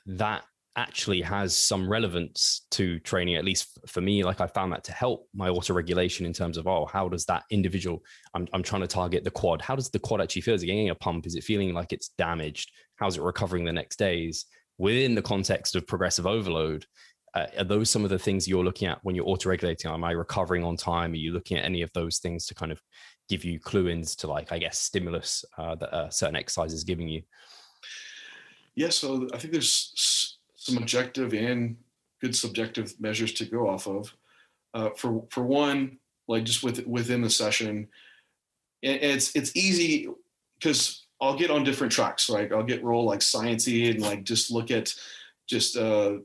that actually has some relevance to training at least for me like i found that to help my auto regulation in terms of oh how does that individual I'm, I'm trying to target the quad. How does the quad actually feel? Is it getting a pump? Is it feeling like it's damaged? How's it recovering the next days? Within the context of progressive overload uh, are those some of the things you're looking at when you're auto regulating am i recovering on time? Are you looking at any of those things to kind of give you clue ins to like i guess stimulus uh, that a certain exercise is giving you? Yeah so i think there's some objective and good subjective measures to go off of. Uh, for for one, like just with within the session, and it's it's easy because I'll get on different tracks. Like I'll get roll like sciencey and like just look at just uh,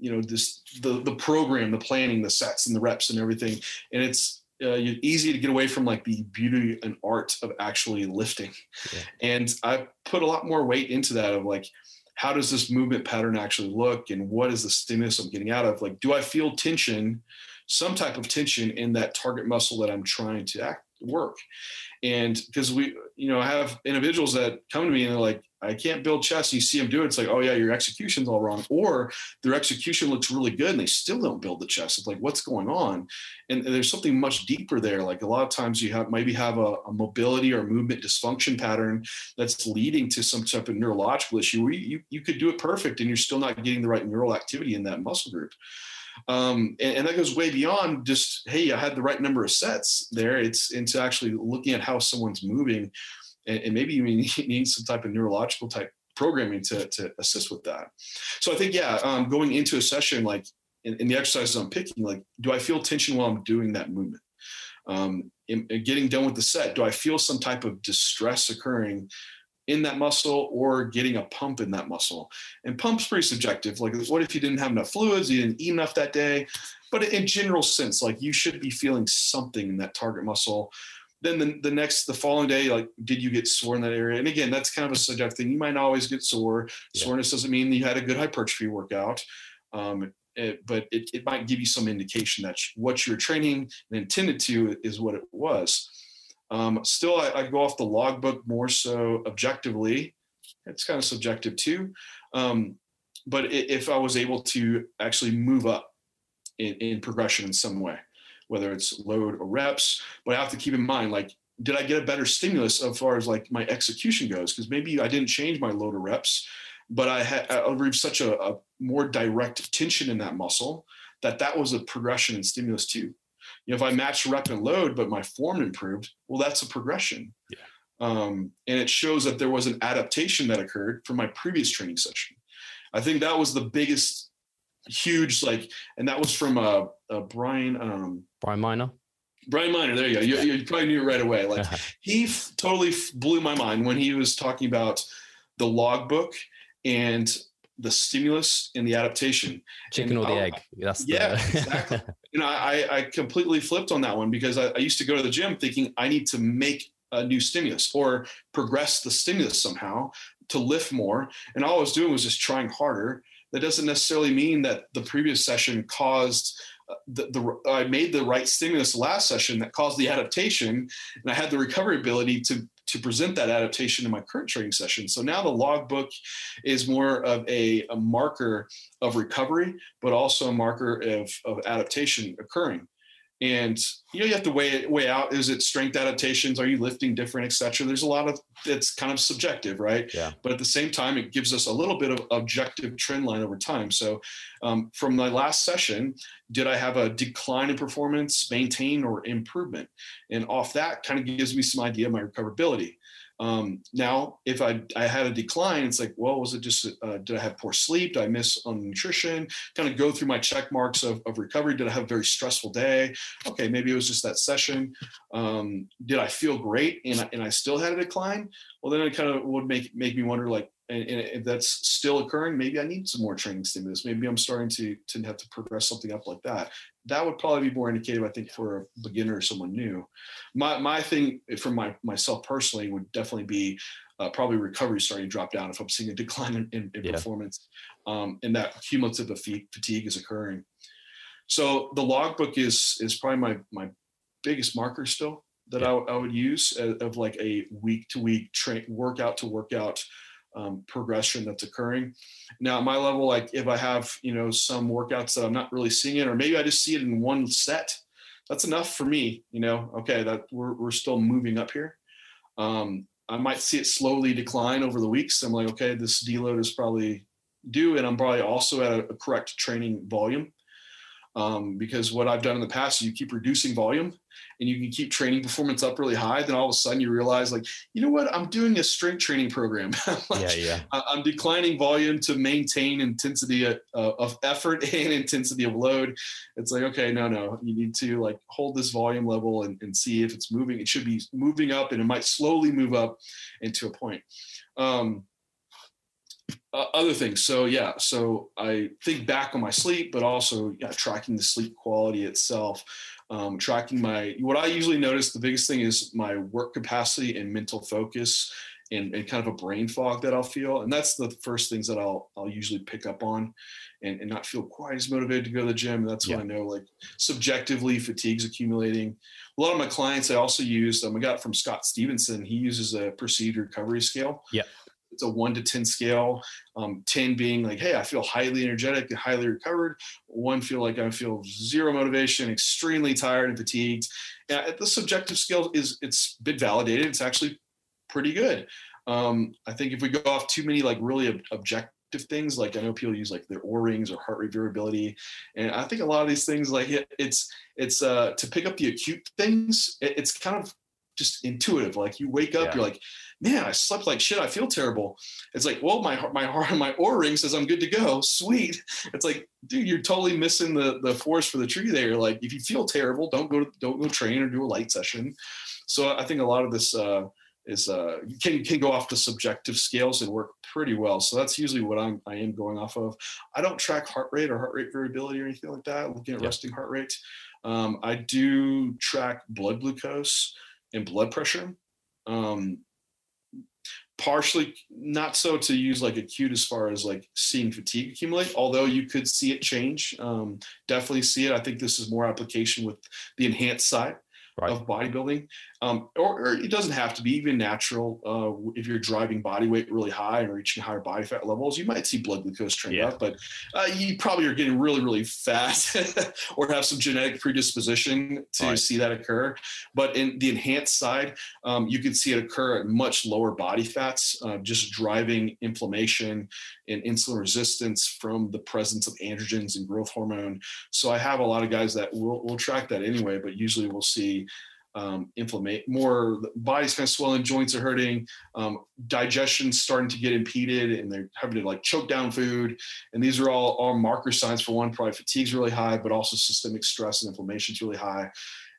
you know this the the program, the planning, the sets and the reps and everything, and it's uh, easy to get away from like the beauty and art of actually lifting. Yeah. And I put a lot more weight into that of like how does this movement pattern actually look and what is the stimulus I'm getting out of? Like, do I feel tension, some type of tension in that target muscle that I'm trying to act, work? And because we, you know, I have individuals that come to me and they're like, I can't build chest. You see them do it. It's like, oh yeah, your execution's all wrong. Or their execution looks really good and they still don't build the chest. It's like, what's going on? And, and there's something much deeper there. Like a lot of times you have maybe have a, a, mobility or movement dysfunction pattern that's leading to some type of neurological issue where you, you, you could do it perfect and you're still not getting the right neural activity in that muscle group. Um, and, and, that goes way beyond just hey i had the right number of sets there it's into actually looking at how someone's moving and, and maybe you need some type of neurological type programming to, to assist with that. So I think, yeah, um, going into a session, like in, in, the exercises I'm picking, like, do I feel tension while I'm doing that movement? Um, in, in getting done with the set, do I feel some type of distress occurring in that muscle or getting a pump in that muscle? And pump's pretty subjective. Like, what if you didn't have enough fluids, you didn't eat enough that day? But in general sense, like you should be feeling something in that target muscle then the, the next the following day like did you get sore in that area? And again that's kind of a subjective thing. You might not always get sore. Yeah. soreness doesn't mean you had a good hypertrophy workout um, it, but it, it might give you some indication that what you're training and intended to is what it was. Um, still I, I, go off the logbook more so objectively. It's kind of subjective too. Um, but if i was able to actually move up in, in progression in some way whether it's load or reps. But I have to keep in mind, like, did I get a better stimulus as far as like my execution goes? Because maybe I didn't change my load or reps, but I had I reached such a, a more direct tension in that muscle that that was a progression in stimulus too. You know, if I matched rep and load, but my form improved, well, that's a progression. Yeah. Um, and it shows that there was an adaptation that occurred from my previous training session. I think that was the biggest huge like, and that was from uh, uh Brian um, Brian Miner. Brian Miner, there you go. You, you probably knew it right away. Like he f- totally f- blew my mind when he was talking about the logbook and the stimulus and the adaptation. Chicken and or the egg. That's yeah, the... exactly. you know, I, I completely flipped on that one because I, I, used to go to the gym thinking I need to make a new stimulus or progress the stimulus somehow to lift more. And all I was doing was just trying harder. That doesn't necessarily mean that the previous session caused the, the I made the right stimulus last session that caused the adaptation, and I had the recovery ability to to present that adaptation in my current training session. So now the logbook is more of a, a marker of recovery, but also a marker of, of adaptation occurring and you know you have to weigh it weigh out is it strength adaptations? Are you lifting different etc there's a lot of it's kind of subjective right? Yeah. But at the same time it gives us a little bit of objective trend line over time. So um, from my last session did i have a decline in performance maintain or improvement? And off that kind of gives me some idea of my recoverability um, now, if I, I had a decline, it's like, well, was it just, uh, did I have poor sleep? Did I miss on nutrition? Kind of go through my check marks of, of recovery. Did I have a very stressful day? Okay, maybe it was just that session. Um, did I feel great and I, and I still had a decline? Well, then it kind of would make, make me wonder like, and, and, if that's still occurring, maybe I need some more training stimulus. Maybe I'm starting to to have to progress something up like that. That would probably be more indicative, I think, for a beginner or someone new. My my thing for my myself personally would definitely be uh, probably recovery starting to drop down if I'm seeing a decline in, in, in yeah. performance, um, and that cumulative fatigue is occurring. So the logbook is is probably my my biggest marker still that yeah. I, I, would use of, of like a week to week train workout to workout um, progression that's occurring. Now, at my level, like if I have, you know, some workouts that I'm not really seeing it, or maybe I just see it in one set, that's enough for me, you know, okay, that we're, we're still moving up here. Um, I might see it slowly decline over the weeks. I'm like, okay, this deload is probably due, and I'm probably also at a, a correct training volume. Um, because what I've done in the past is you keep reducing volume and you can keep training performance up really high. Then all of a sudden you realize, like, you know what? I'm doing a strength training program. like, yeah, yeah. I'm declining volume to maintain intensity of, uh, of effort and intensity of load. It's like, okay, no, no, you need to like hold this volume level and, and see if it's moving. It should be moving up and it might slowly move up into a point. Um, uh, other things. So yeah, so I think back on my sleep, but also yeah, tracking the sleep quality itself, um, tracking my. What I usually notice the biggest thing is my work capacity and mental focus, and, and kind of a brain fog that I'll feel, and that's the first things that I'll I'll usually pick up on, and, and not feel quite as motivated to go to the gym. That's yeah. when I know like subjectively fatigue's accumulating. A lot of my clients I also use Um, I got from Scott Stevenson. He uses a perceived recovery scale. Yeah it's a one to 10 scale. Um, 10 being like, hey, I feel highly energetic and highly recovered. One feel like I feel zero motivation, extremely tired and fatigued. And the subjective scale is it's been validated. It's actually pretty good. Um, I think if we go off too many like really ob- objective things, like I know people use like their Oura rings or heart rate variability, and I think a lot of these things like it, it's it's uh, to pick up the acute things. It, it's kind of just intuitive. Like you wake up, yeah. you're like, man, I slept like shit. I feel terrible. It's like, well, my heart, my heart, my Oura ring says I'm good to go. Sweet. It's like, dude, you're totally missing the the forest for the tree there. Like, if you feel terrible, don't go to, don't go train or do a light session. So I think a lot of this uh, is uh, can can go off to subjective scales and work pretty well. So that's usually what I'm I am going off of. I don't track heart rate or heart rate variability or anything like that. Looking at resting heart rate. Um, I do track blood glucose and blood pressure. Um, partially not so to use like acute as far as like seeing fatigue accumulate although you could see it change. Um, definitely see it. I think this is more application with the enhanced side right. of bodybuilding um, or, or, it doesn't have to be even natural. Uh, if you're driving body weight really high and reaching higher body fat levels, you might see blood glucose trend yeah. up, but uh, you probably are getting really, really fat or have some genetic predisposition to right. see that occur. But in the enhanced side, um, you can see it occur at much lower body fats, uh, just driving inflammation and insulin resistance from the presence of androgens and growth hormone. So I have a lot of guys that will will track that anyway, but usually we'll see um, inflammation, more body's kind of swelling, joints are hurting, um, digestion's starting to get impeded, and they're having to like choke down food. And these are all, all marker signs for one, probably fatigue's really high, but also systemic stress and inflammation's really high.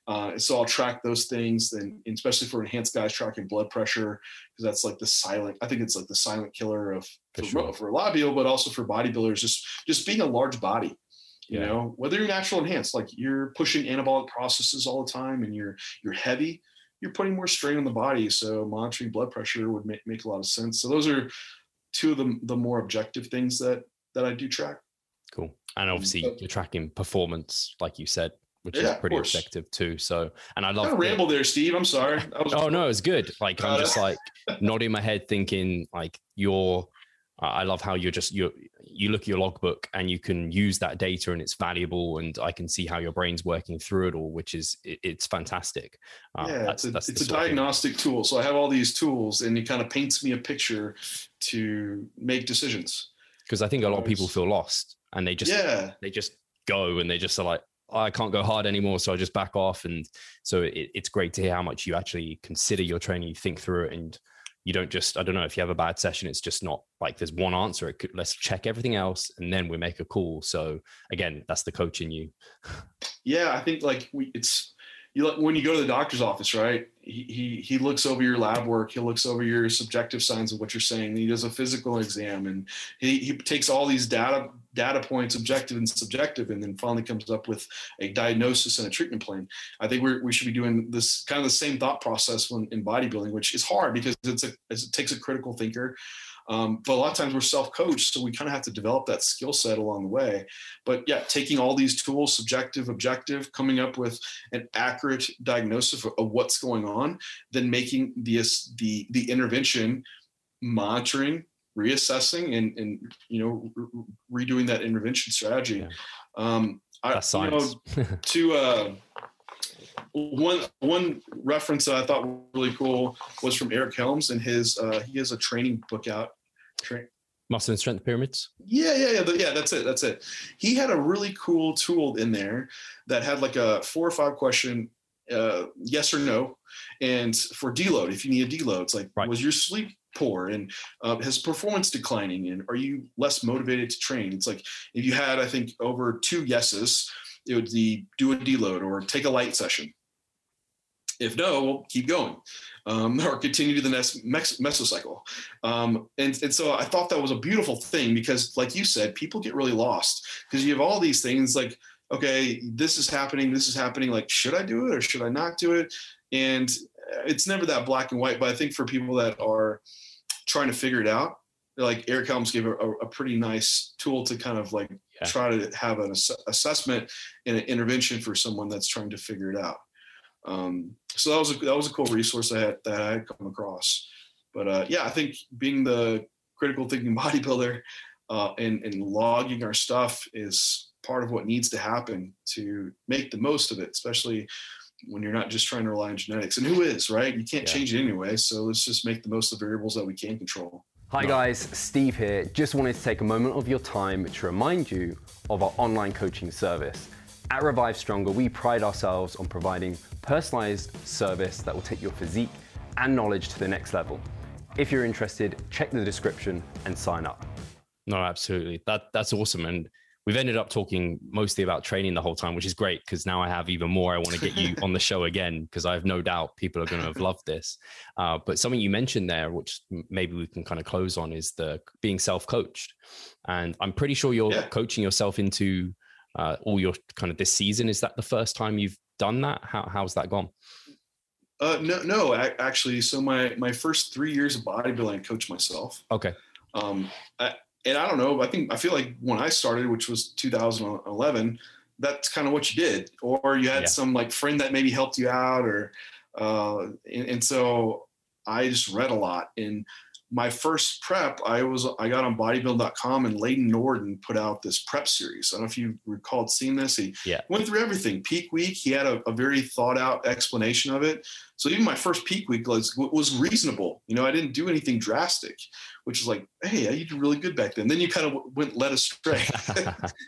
Uh, so I'll track those things, and especially for enhanced guys tracking blood pressure, because that's like the silent. I think it's like the silent killer of for, sure. for a lot of people, but also for bodybuilders. Just just being a large body, you know whether you're natural enhanced like you're pushing anabolic processes all the time and you're you're heavy you're putting more strain on the body. So monitoring blood pressure would make, make a lot of sense. So those are two of the, the more objective things that that I do track. Cool. And obviously you're tracking performance, like you said, which Yeah, is pretty objective too. So, and I love ramble there, Steve. I'm sorry. Was, Oh no, it's good. Like I'm just like nodding my head, thinking like you're. I love how you're just you you look at your logbook and you can use that data and it's valuable and I can see how your brain's working through it all, which is it, it's fantastic. Uh, yeah, that's, it's a, that's it's a thing- diagnostic tool. So I have all these tools, and it kind of paints me a picture to make decisions. because I think a lot of people feel lost and they just yeah, they just go and they just are like "Oh, I can't go hard anymore, so I just back off. And so it, it's great to hear how much you actually consider your training, you think through it, and you don't just I don't know if you have a bad session, it's just not like there's one answer. It could, let's check everything else and then we make a call. So again, that's the coach in you. yeah. I think like we, it's you look when you go to the doctor's office, right? He, he he looks over your lab work. He looks over your subjective signs of what you're saying. He does a physical exam, and he he takes all these data data points, objective and subjective, and then finally comes up with a diagnosis and a treatment plan. I think we we should be doing this kind of the same thought process when in bodybuilding, which is hard because it's a it takes a critical thinker. Um, but a lot of times we're self-coached, so we kind of have to develop that skill set along the way. But yeah, taking all these tools, subjective, objective, coming up with an accurate diagnosis of, of what's going on, then making the the the intervention, monitoring, reassessing, and and you know re- redoing that intervention strategy. Yeah. Um, I, you know, to uh, one one reference that I thought was really cool was from Eric Helms and his uh, he has a training book out. Tra- Muscle and strength pyramids. yeah, yeah, yeah, yeah. That's it. That's it. He had a really cool tool in there that had like a four or five question, uh, yes or no, and for deload, if you need a deload, it's like, Right. was your sleep poor and uh, has performance declining, and are you less motivated to train? It's like if you had, I think, over two yeses, it would be do a deload or take a light session. If no, well, keep going. Um, or continue to the next mesocycle. Um, and, and so I thought that was a beautiful thing because, like you said, people get really lost because you have all these things like, okay, this is happening, this is happening. Like, should I do it or should I not do it? And uh, it's never that black and white. But I think for people that are trying to figure it out, like Eric Helms gave a, a, pretty nice tool to kind of like Yeah. try to have an ass- assessment and an intervention for someone that's trying to figure it out. Um, so that was a, that was a cool resource I had that I had come across. But uh, yeah, I think being the critical thinking bodybuilder uh, and, and logging our stuff is part of what needs to happen to make the most of it, especially when you're not just trying to rely on genetics. And who is, right? You can't Yeah. change it anyway. So let's just make the most of the variables that we can control. Hi guys, Steve here. Just wanted to take a moment of your time to remind you of our online coaching service. At Revive Stronger, we pride ourselves on providing personalized service that will take your physique and knowledge to the next level. If you're interested, check the description and sign up. No, absolutely. That that's awesome. And we've ended up talking mostly about training the whole time, which is great because now I have even more I want to get you on the show again because I have no doubt people are going to have loved this. Uh, but something you mentioned there, which maybe we can kind of close on, is the being self-coached. And I'm pretty sure you're Yeah. coaching yourself into uh, all your kind of this season. Is that the first time you've done that? How, how's that gone? Uh, no, no, ac- actually. So my, my first three years of bodybuilding, I coached myself. Okay. Um, I, and I don't know. I think I feel like when I started, which was 2011, that's kind of what you did, or you had Yeah. some like friend that maybe helped you out, or uh, and, and so I just read a lot. And my first prep, I was I got on bodybuilding.com and Layne Norton put out this prep series. I don't know if you recalled seeing this. He Yeah. went through everything. Peak week, he had a, a very thought out explanation of it. So even my first peak week was was reasonable. You know, I didn't do anything drastic, which is like, hey, you did really good back then. Then you kind of went led astray.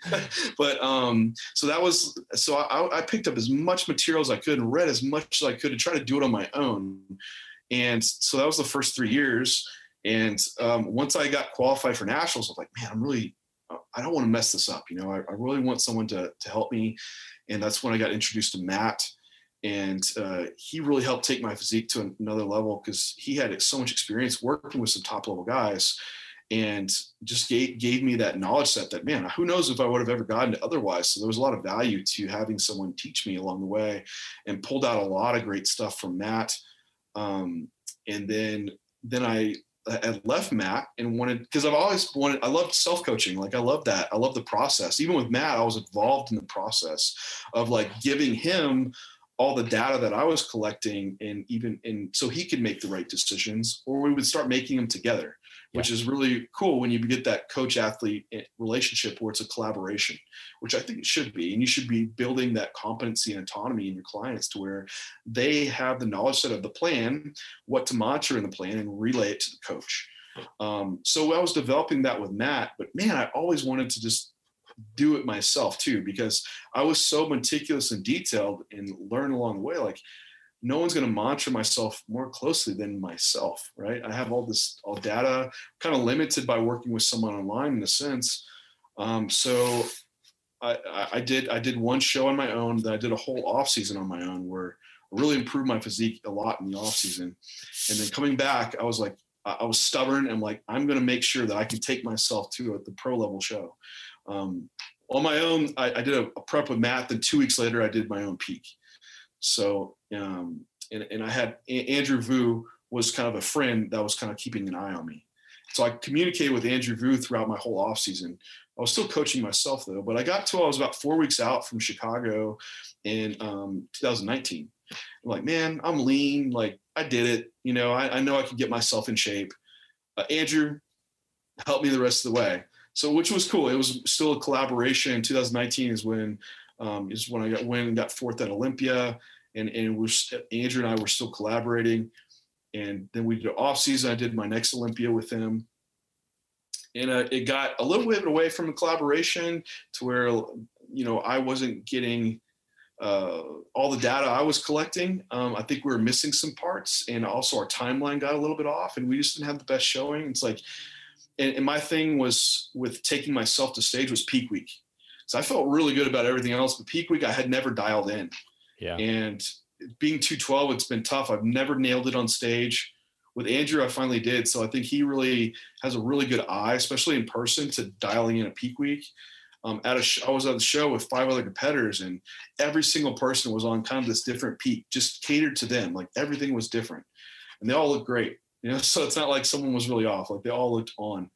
but um, so that was so I, I picked up as much material as I could and read as much as I could to try to do it on my own. And so that was the first three years. And um, once I got qualified for nationals, I was like, man, I'm really, I don't want to mess this up. You know, I, I really want someone to to help me. And that's when I got introduced to Matt, and uh, he really helped take my physique to another level because he had so much experience working with some top level guys. and just gave, gave me that knowledge set that man who knows if i would have ever gotten it otherwise so there was a lot of value to having someone teach me along the way and pulled out a lot of great stuff from matt um, and then then i I left Matt and wanted because I've always wanted I loved self coaching like I love that I love the process. Even with Matt I was involved in the process of like giving him all the data that I was collecting and even and so he could make the right decisions or we would start making them together which is really cool when you get that coach athlete eh, relationship where it's a collaboration, which I think it should be. And you should be building that competency and autonomy in your clients to where they have the knowledge set of the plan, what to monitor in the plan, and relay it to the coach. Um, so I was developing that with Matt, but man, I always wanted to just do it myself too because I was so meticulous and detailed and learn along the way. Like no one's going to monitor myself more closely than myself, right? I have all this all data, kind of limited by working with someone online in a sense. Um, so I, I, did I did one show on my own. That I did a whole off season on my own, where I really improved my physique a lot in the off season. And then coming back, I was like, I was stubborn. and like, I'm going to make sure that I can take myself to the pro level show. Um, on my own, I, I did a, a prep with Matt. Then two weeks later, I did my own peak. So, um, and, and I had Andrew Vu was kind of a friend that was kind of keeping an eye on me. So I communicated with Andrew Vu throughout my whole off season. I was still coaching myself though, but I got to I was about four weeks out from Chicago in um, 2019. I'm like, man, I'm lean. Like I did it. You know, I, I know I could get myself in shape. Uh, Andrew helped me the rest of the way. So which was cool. It was still a collaboration. 2019 is when um, is when I got and got fourth at Olympia, and and we're Andrew and I were still collaborating, and then we did off season. I did my next Olympia with him, and uh, it got a little bit away from the collaboration to where you know I wasn't getting uh, all the data I was collecting. Um, I think we were missing some parts, and also our timeline got a little bit off, and we just didn't have the best showing. It's like, and, and my thing was with taking myself to stage was peak week so I felt really good about everything else. But peak week, I had never dialed in. Yeah. And being 212, it's been tough. I've never nailed it on stage. With Andrew, I finally did. So I think he really has a really good eye, especially in person, to dialing in a peak week. Um, at a sh- I was at the show with five other competitors, and every single person was on kind of this different peak, just catered to them. Like everything was different, and they all looked great. You know, so it's not like someone was really off. Like they all looked on.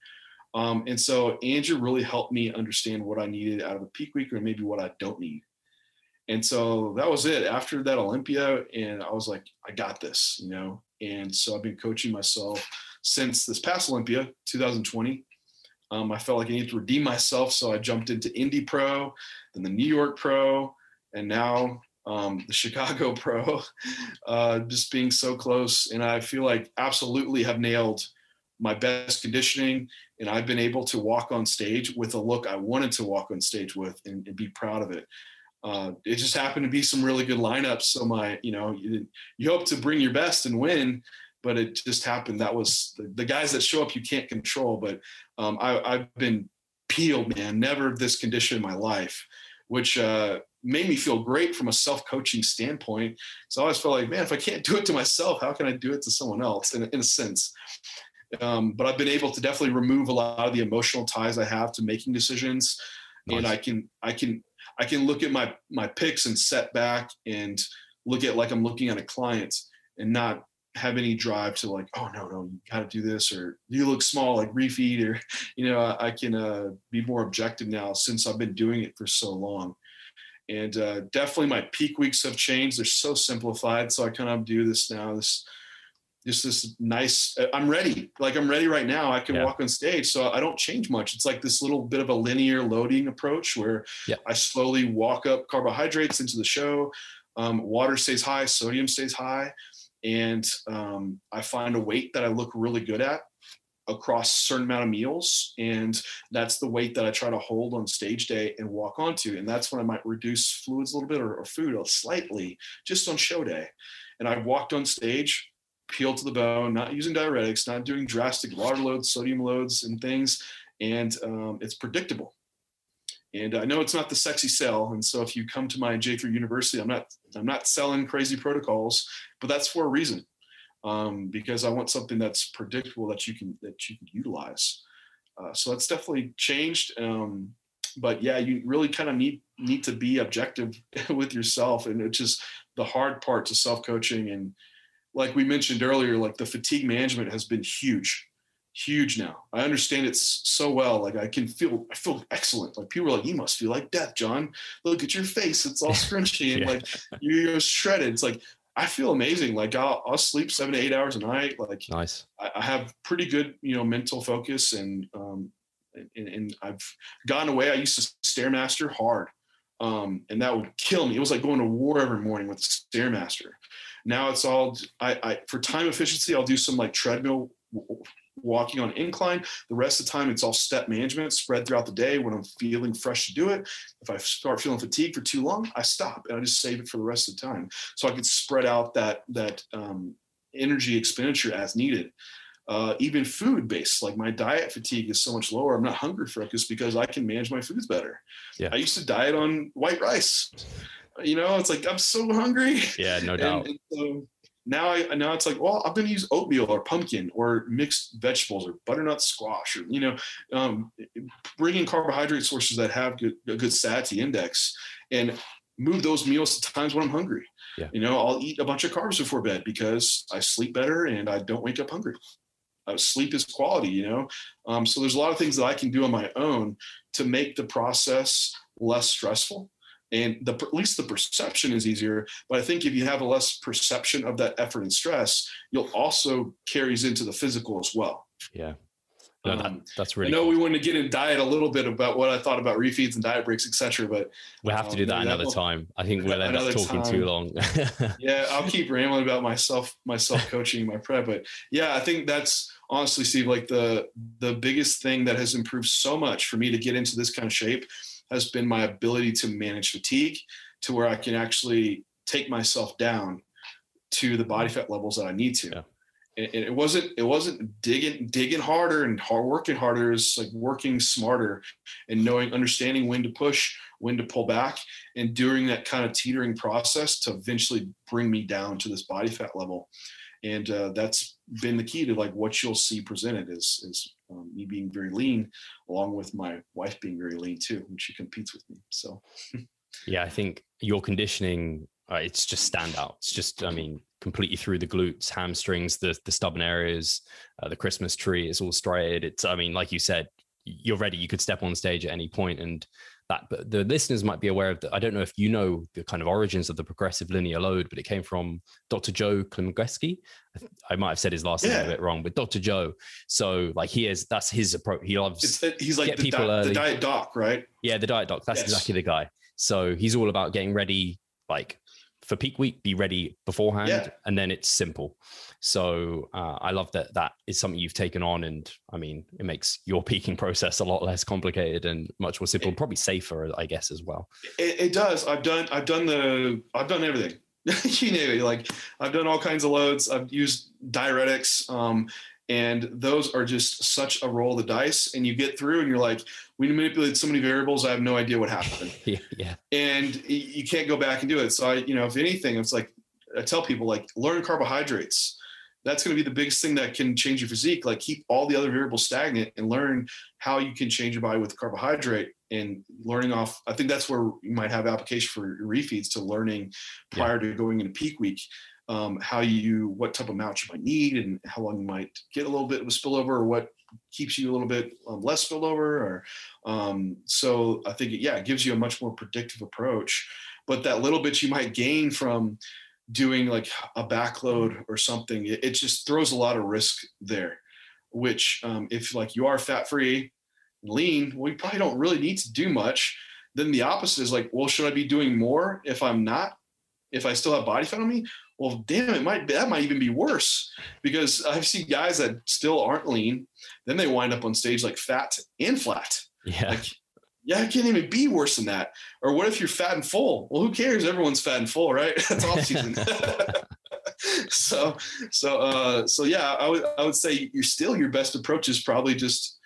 Um, and so Andrew really helped me understand what I needed out of a peak week or maybe what I don't need. And so that was it after that Olympia. And I was like, I got this, you know? And so I've been coaching myself since this past Olympia, 2020. Um, I felt like I needed to redeem myself. So I jumped into Indy Pro, then the New York Pro, and now um, the Chicago Pro, uh, just being so close. And I feel like absolutely have nailed my best conditioning and I've been able to walk on stage with a look I wanted to walk on stage with and, and be proud of it. Uh, it just happened to be some really good lineups. So my, you know, you, you hope to bring your best and win, but it just happened. That was the, the guys that show up you can't control. But um, I, I've been peeled, man. Never this condition in my life, which uh, made me feel great from a self-coaching standpoint. So I always felt like, man, if I can't do it to myself, how can I do it to someone else? In, in a sense, um, but I've been able to definitely remove a lot of the emotional ties I have to making decisions, nice. and I can I can I can look at my my pics and set back and look at like I'm looking at a client and not have any drive to like oh no no you got to do this or you look small like refeed or you know I, I can uh, be more objective now since I've been doing it for so long. And uh, definitely my peak weeks have changed. They're so simplified so I kind of do this now this just this nice uh, i'm ready. Like i'm ready right now. I can yeah. walk on stage so i don't change much. It's like this little bit of a linear loading approach where yeah. i slowly walk up carbohydrates into the show. Um, water stays high sodium stays high and um, i find a weight that i look really good at across a certain amount of meals and that's the weight that i try to hold on stage day and walk onto and that's when i might reduce fluids a little bit or, or food slightly just on show day. And i walked on stage peeled to the bone, not using diuretics, not doing drastic water loads, sodium loads, and things. And um, it's predictable. And I know it's not the sexy sell. And so if you come to my J3 University, I'm not I'm not selling crazy protocols, but that's for a reason. Um, because I want something that's predictable that you can that you can utilize. Uh, so that's definitely changed. Um, but yeah, you really kind of need need to be objective with yourself, and it's just the hard part to self coaching. And like we mentioned earlier, like the fatigue management has been huge, huge now. I understand it so well. Like I can feel, I feel excellent. Like people are like, you must feel like death, John. Look at your face; it's all scrunchy and yeah. like you're shredded. It's like I feel amazing. Like I'll, I'll sleep seven to eight hours a night. Like nice. I, I have pretty good, you know, mental focus and um, and, and I've gotten away. I used to stairmaster hard, um, and that would kill me. It was like going to war every morning with the stairmaster. Now it's all I, I for time efficiency. I'll do some like treadmill walking on incline. The rest of the time, it's all step management spread throughout the day. When I'm feeling fresh to do it, if I start feeling fatigued for too long, I stop and I just save it for the rest of the time, so I can spread out that that um, energy expenditure as needed uh, even food based. Like my diet fatigue is so much lower. I'm not hungry focused because I can manage my foods better. Yeah. I used to diet on white rice. You know, it's like I'm so hungry. Yeah, no doubt. And, and so now I now it's like, well, I'm going to use oatmeal or pumpkin or mixed vegetables or butternut squash or you know, um, bring in carbohydrate sources that have good, a good satiety index and move those meals to times when I'm hungry. Yeah. You know, I'll eat a bunch of carbs before bed because I sleep better and I don't wake up hungry uh, sleep is quality you know um, so there's a lot of things that i can do on my own to make the process less stressful and the, at least the perception is easier but i think if you have a less perception of that effort and stress you'll also carries into the physical as well yeah no, that, um, that's really. I know cool. we want to get in diet a little bit about what I thought about refeeds and diet breaks, etc. But we have to do um, that another time. I think we'll end up talking time. too long. yeah, I'll keep rambling about myself, my self coaching, my prep. But yeah, I think that's honestly, Steve, like the the biggest thing that has improved so much for me to get into this kind of shape has been my ability to manage fatigue, to where I can actually take myself down to the body fat levels that I need to. Yeah and it wasn't it wasn't digging digging harder and hard working harder it's like working smarter and knowing understanding when to push when to pull back and during that kind of teetering process to eventually bring me down to this body fat level and uh, that's been the key to like what you'll see presented is is um, me being very lean along with my wife being very lean too and she competes with me so yeah i think your conditioning uh, it's just standout it's just i mean completely through the glutes, hamstrings, the the stubborn areas, uh, the Christmas tree. It's all striated. It's I mean, like you said, you're ready. You could step on stage at any point, and that. But the listeners might be aware of that. I don't know if you know the kind of origins of the progressive linear load, but it came from Dr. Joe Klemczewski. I might have said his last yeah. name a bit wrong, but Dr. Joe. So like he is, that's his approach. He loves. he's like the, people di- the diet doc, right? Yeah, the diet doc. That's yes. exactly the guy. So he's all about getting ready, like for peak week, be ready beforehand, yeah. and then it's simple. So uh, I love that that is something you've taken on, and I mean, it makes your peaking process a lot less complicated and much more simple, it, probably safer, I guess, as well. It, it, does. I've done. I've done the. I've done everything. you know, like I've done all kinds of loads. I've used diuretics. Um, and those are just such a roll of the dice and you get through and you're like we manipulated so many variables i have no idea what happened yeah, yeah and you can't go back and do it so i you know if anything it's like i tell people like learn carbohydrates that's going to be the biggest thing that can change your physique like keep all the other variables stagnant and learn how you can change your body with carbohydrate and learning off i think that's where you might have application for refeeds to learning prior yeah. to going into peak week um, how you what type of amount you might need and how long you might get a little bit of a spillover or what keeps you a little bit um, less spillover or um, so i think yeah it gives you a much more predictive approach but that little bit you might gain from doing like a backload or something it, it just throws a lot of risk there which um, if like you are fat free lean well you probably don't really need to do much then the opposite is like well should i be doing more if i'm not if I still have body fat on me, well, damn, it might that might even be worse because I've seen guys that still aren't lean, then they wind up on stage like fat and flat. Yeah. Like, yeah, it can't even be worse than that. Or what if you're fat and full? Well, who cares? Everyone's fat and full, right? That's off season. so, so, uh, so yeah, I would, I would say you're still your best approach is probably just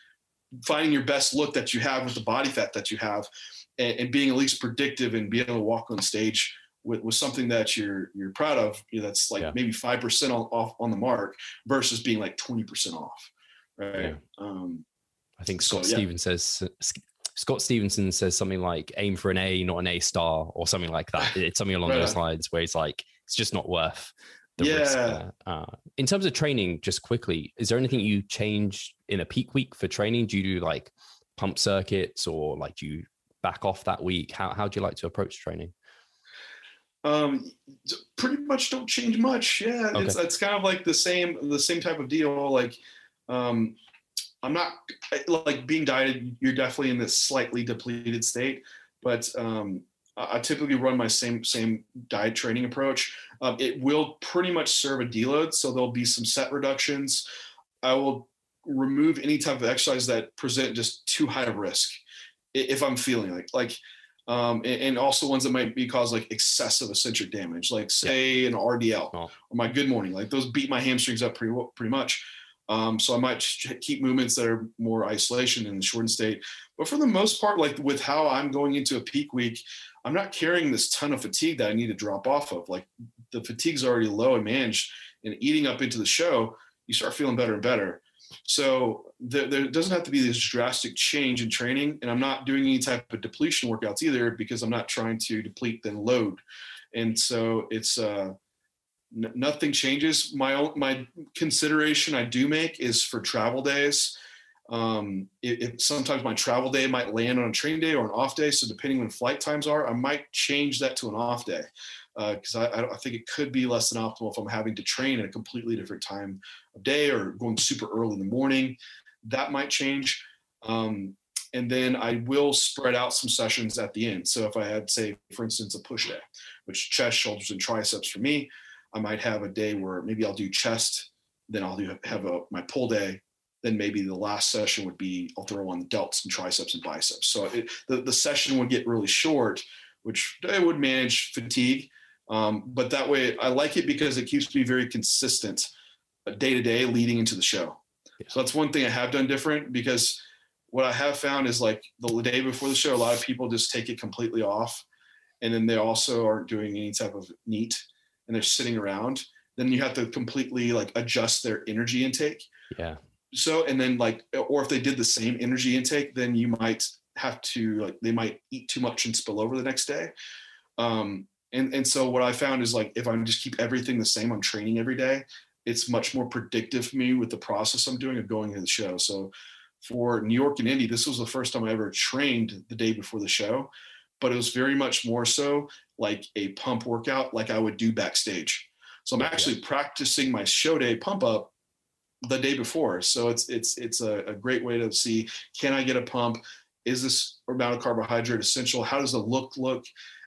finding your best look that you have with the body fat that you have, and, and being at least predictive and being able to walk on stage with, with something that you're you're proud of, you know, that's like yeah. maybe five percent off on the mark versus being like twenty percent off, right? Yeah. Um, I think Scott So, yeah. Stevens says Scott Stevenson says something like aim for an A, not an A star, or something like that. It's something along Right those lines where it's like it's just not worth the risk. Yeah. there. Uh, in terms of training, just quickly, is there anything you change in a peak week for training? Do you do like pump circuits or like do you back off that week? How how do you like to approach training? Um, pretty much don't change much. Yeah, it's it's kind of like the same the same type of deal. Like, um, I'm not like being dieted. You're definitely in this slightly depleted state, but um, I typically run my same same diet training approach. Um, it will pretty much serve a deload, so there'll be some set reductions. I will remove any type of exercise that present just too high of risk if I'm feeling like like um, and, and also ones that might be cause like excessive eccentric damage, like say an RDL Oh. or my good morning, like those beat my hamstrings up pretty pretty much. Um, so I might keep movements that are more isolation in the shortened state. But for the most part, like with how I'm going into a peak week, I'm not carrying this ton of fatigue that I need to drop off of. Like the fatigue's already low and managed, and eating up into the show, you start feeling better and better. So there, there doesn't have to be this drastic change in training, and I'm not doing any type of depletion workouts either because I'm not trying to deplete then load, and so it's uh, n- nothing changes. My own my consideration I do make is for travel days. Um, it, it, sometimes my travel day might land on a train day or an off day, so depending when flight times are, I might change that to an off day because I, I, I think it could be less than optimal if I'm having to train at a completely different time of day or going super early in the morning. That might change. Um, and then I will spread out some sessions at the end. So if I had, say, for instance, a push day, which chest, shoulders, and triceps for me, I might have a day where maybe I'll do chest, then I'll do have a my pull day. Then maybe the last session would be I'll throw on the delts and triceps and biceps. So it, the the session would get really short, which I would manage fatigue. Um, but that way, I like it because it keeps me very consistent, day to day, leading into the show. So that's one thing I have done different because what I have found is like the day before the show, a lot of people just take it completely off, and then they also aren't doing any type of NEAT, and they're sitting around. Then you have to completely like adjust their energy intake. Yeah. So and then like, or if they did the same energy intake, then you might have to like they might eat too much and spill over the next day. Um, and and so what I found is like if I just keep everything the same, I'm training every day. It's much more predictive for me with the process I'm doing of going to the show. So for New York and Indy, this was the first time I ever trained the day before the show, but it was very much more so like a pump workout, like I would do backstage. So I'm actually practicing my show day pump up the day before. So it's it's it's a, a great way to see can I get a pump? Is this amount of carbohydrate essential? How does the look look?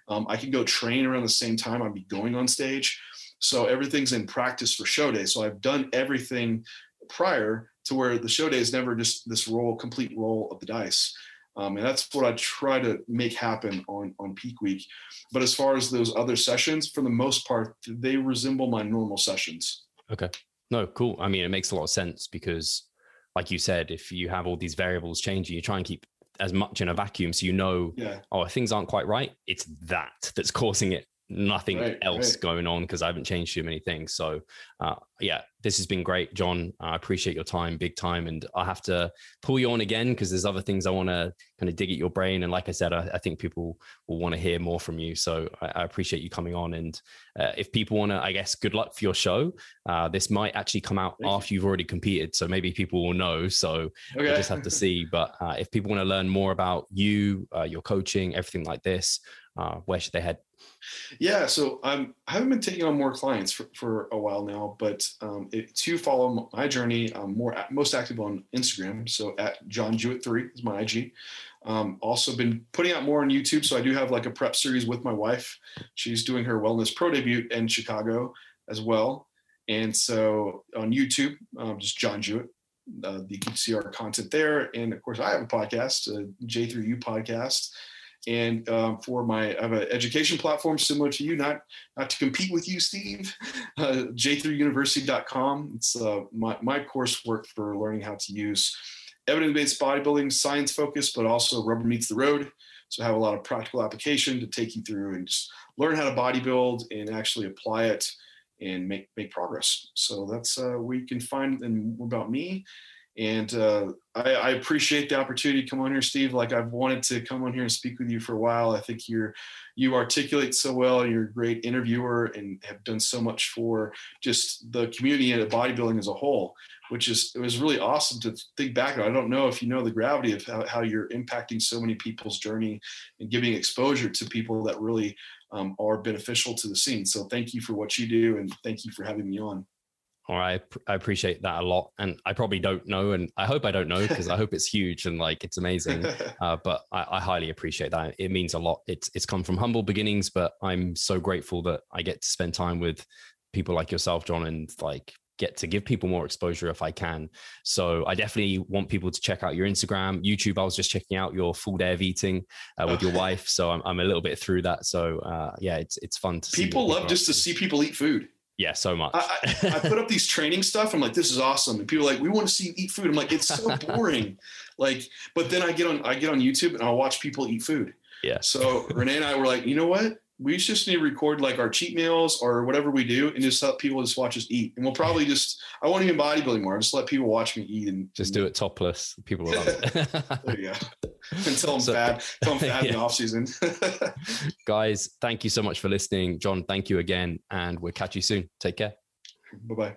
Um, I can go train around the same time I'd be going on stage. So everything's in practice for show day. So I've done everything prior to where the show day is never just this roll, complete roll of the dice. Um, and that's what I try to make happen on, on peak week. But as far as those other sessions, for the most part, they resemble my normal sessions. Okay. No, cool. I mean, it makes a lot of sense because, like you said, if you have all these variables changing, you try and keep as much in a vacuum so you know, Yeah. oh, if things aren't quite right, it's that that's causing it. Nothing Right, else right. going on because I haven't changed too many things. So, uh, yeah, this has been great, John. I appreciate your time, big time. And I have to pull you on again because there's other things I want to kind of dig at your brain. And like I said, I, I think people will want to hear more from you. So I, I appreciate you coming on. And uh, if people want to, I guess, good luck for your show. Uh, this might actually come out Thank you. after you've already competed, so maybe people will know. So Okay. we'll just have to see. But uh, if people want to learn more about you, uh, your coaching, everything like this, uh, where should they head? Yeah, so I haven't been taking on more clients for, for a while now, but um, to follow my journey, I'm more most active on Instagram. So at John Jewett three is my IG. Um, also been putting out more on YouTube. So I do have like a prep series with my wife. She's doing her wellness pro debut in Chicago as well, and so on YouTube, um, just John Jewett. Uh, you can see our content there, and of course, I have a podcast, J3U podcast and um, for my I have an education platform similar to you, not not to compete with you, Steve. Uh, J3University.com. It's uh, my my coursework for learning how to use evidence-based bodybuilding, science focused, but also rubber meets the road. So I have a lot of practical application to take you through and just learn how to bodybuild and actually apply it and make make progress. So that's uh, where you can find and more about me. And uh, I, I, appreciate the opportunity to come on here, Steve. Like I've wanted to come on here and speak with you for a while. I think you're you articulate so well. You're a great interviewer and have done so much for just the community and bodybuilding as a whole. Which is it was really awesome to think back. On. I don't know if you know the gravity of how, how you're impacting so many people's journey and giving exposure to people that really um, are beneficial to the scene. So thank you for what you do and thank you for having me on. All right, I appreciate that a lot, and I probably don't know, and I hope I don't know because I hope it's huge and like it's amazing. Uh, but I, I, highly appreciate that. It means a lot. It's it's come from humble beginnings, but I'm so grateful that I get to spend time with people like yourself, John, and like get to give people more exposure if I can. So I definitely want people to check out your Instagram, YouTube. I was just checking out your full day of eating uh, with your wife, so I'm, I'm a little bit through that. So uh, yeah, it's it's fun to people love just to see people eat food. Yeah, so much. I, I, I, put up these training stuff. I'm like, this is awesome, and people are like, we want to see you eat food. I'm like, it's so boring. like, but then I get on I get on YouTube and I'll watch people eat food. Yeah. So Renee and I were like, you know what? We just need to record like our cheat meals or whatever we do and just let people just watch us eat. And we'll probably just, I won't even bodybuilding more. I'll just let people watch me eat and just do it topless. People will love it. yeah. Until I'm so, fat, until I'm fat yeah. in the off season. Guys, thank you so much for listening. John, thank you again. And we'll catch you soon. Take care. Bye-bye.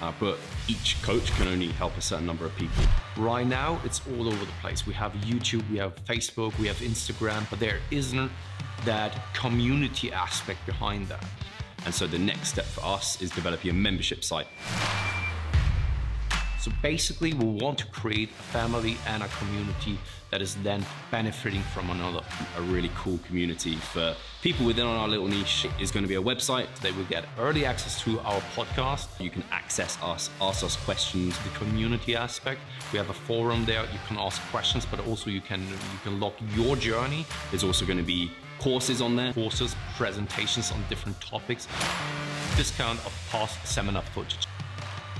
uh, but each coach can only help a certain number of people. Right now, it's all over the place. We have YouTube, we have Facebook, we have Instagram, but there isn't that community aspect behind that. And so the next step for us is developing a membership site. So basically, we want to create a family and a community that is then benefiting from another. A really cool community for people within our little niche is going to be a website. They will get early access to our podcast. You can access us, ask us questions. The community aspect, we have a forum there. You can ask questions, but also you can you can log your journey. There's also going to be courses on there, courses, presentations on different topics, discount of past seminar footage.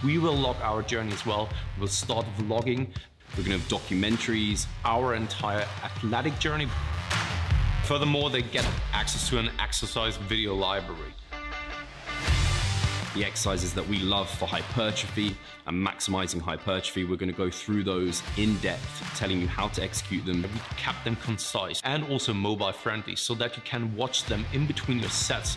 We will log our journey as well. We'll start vlogging we're going to have documentaries, our entire athletic journey. Furthermore, they get access to an exercise video library. The exercises that we love for hypertrophy and maximizing hypertrophy, we're going to go through those in depth, telling you how to execute them. We kept them concise and also mobile friendly so that you can watch them in between your sets.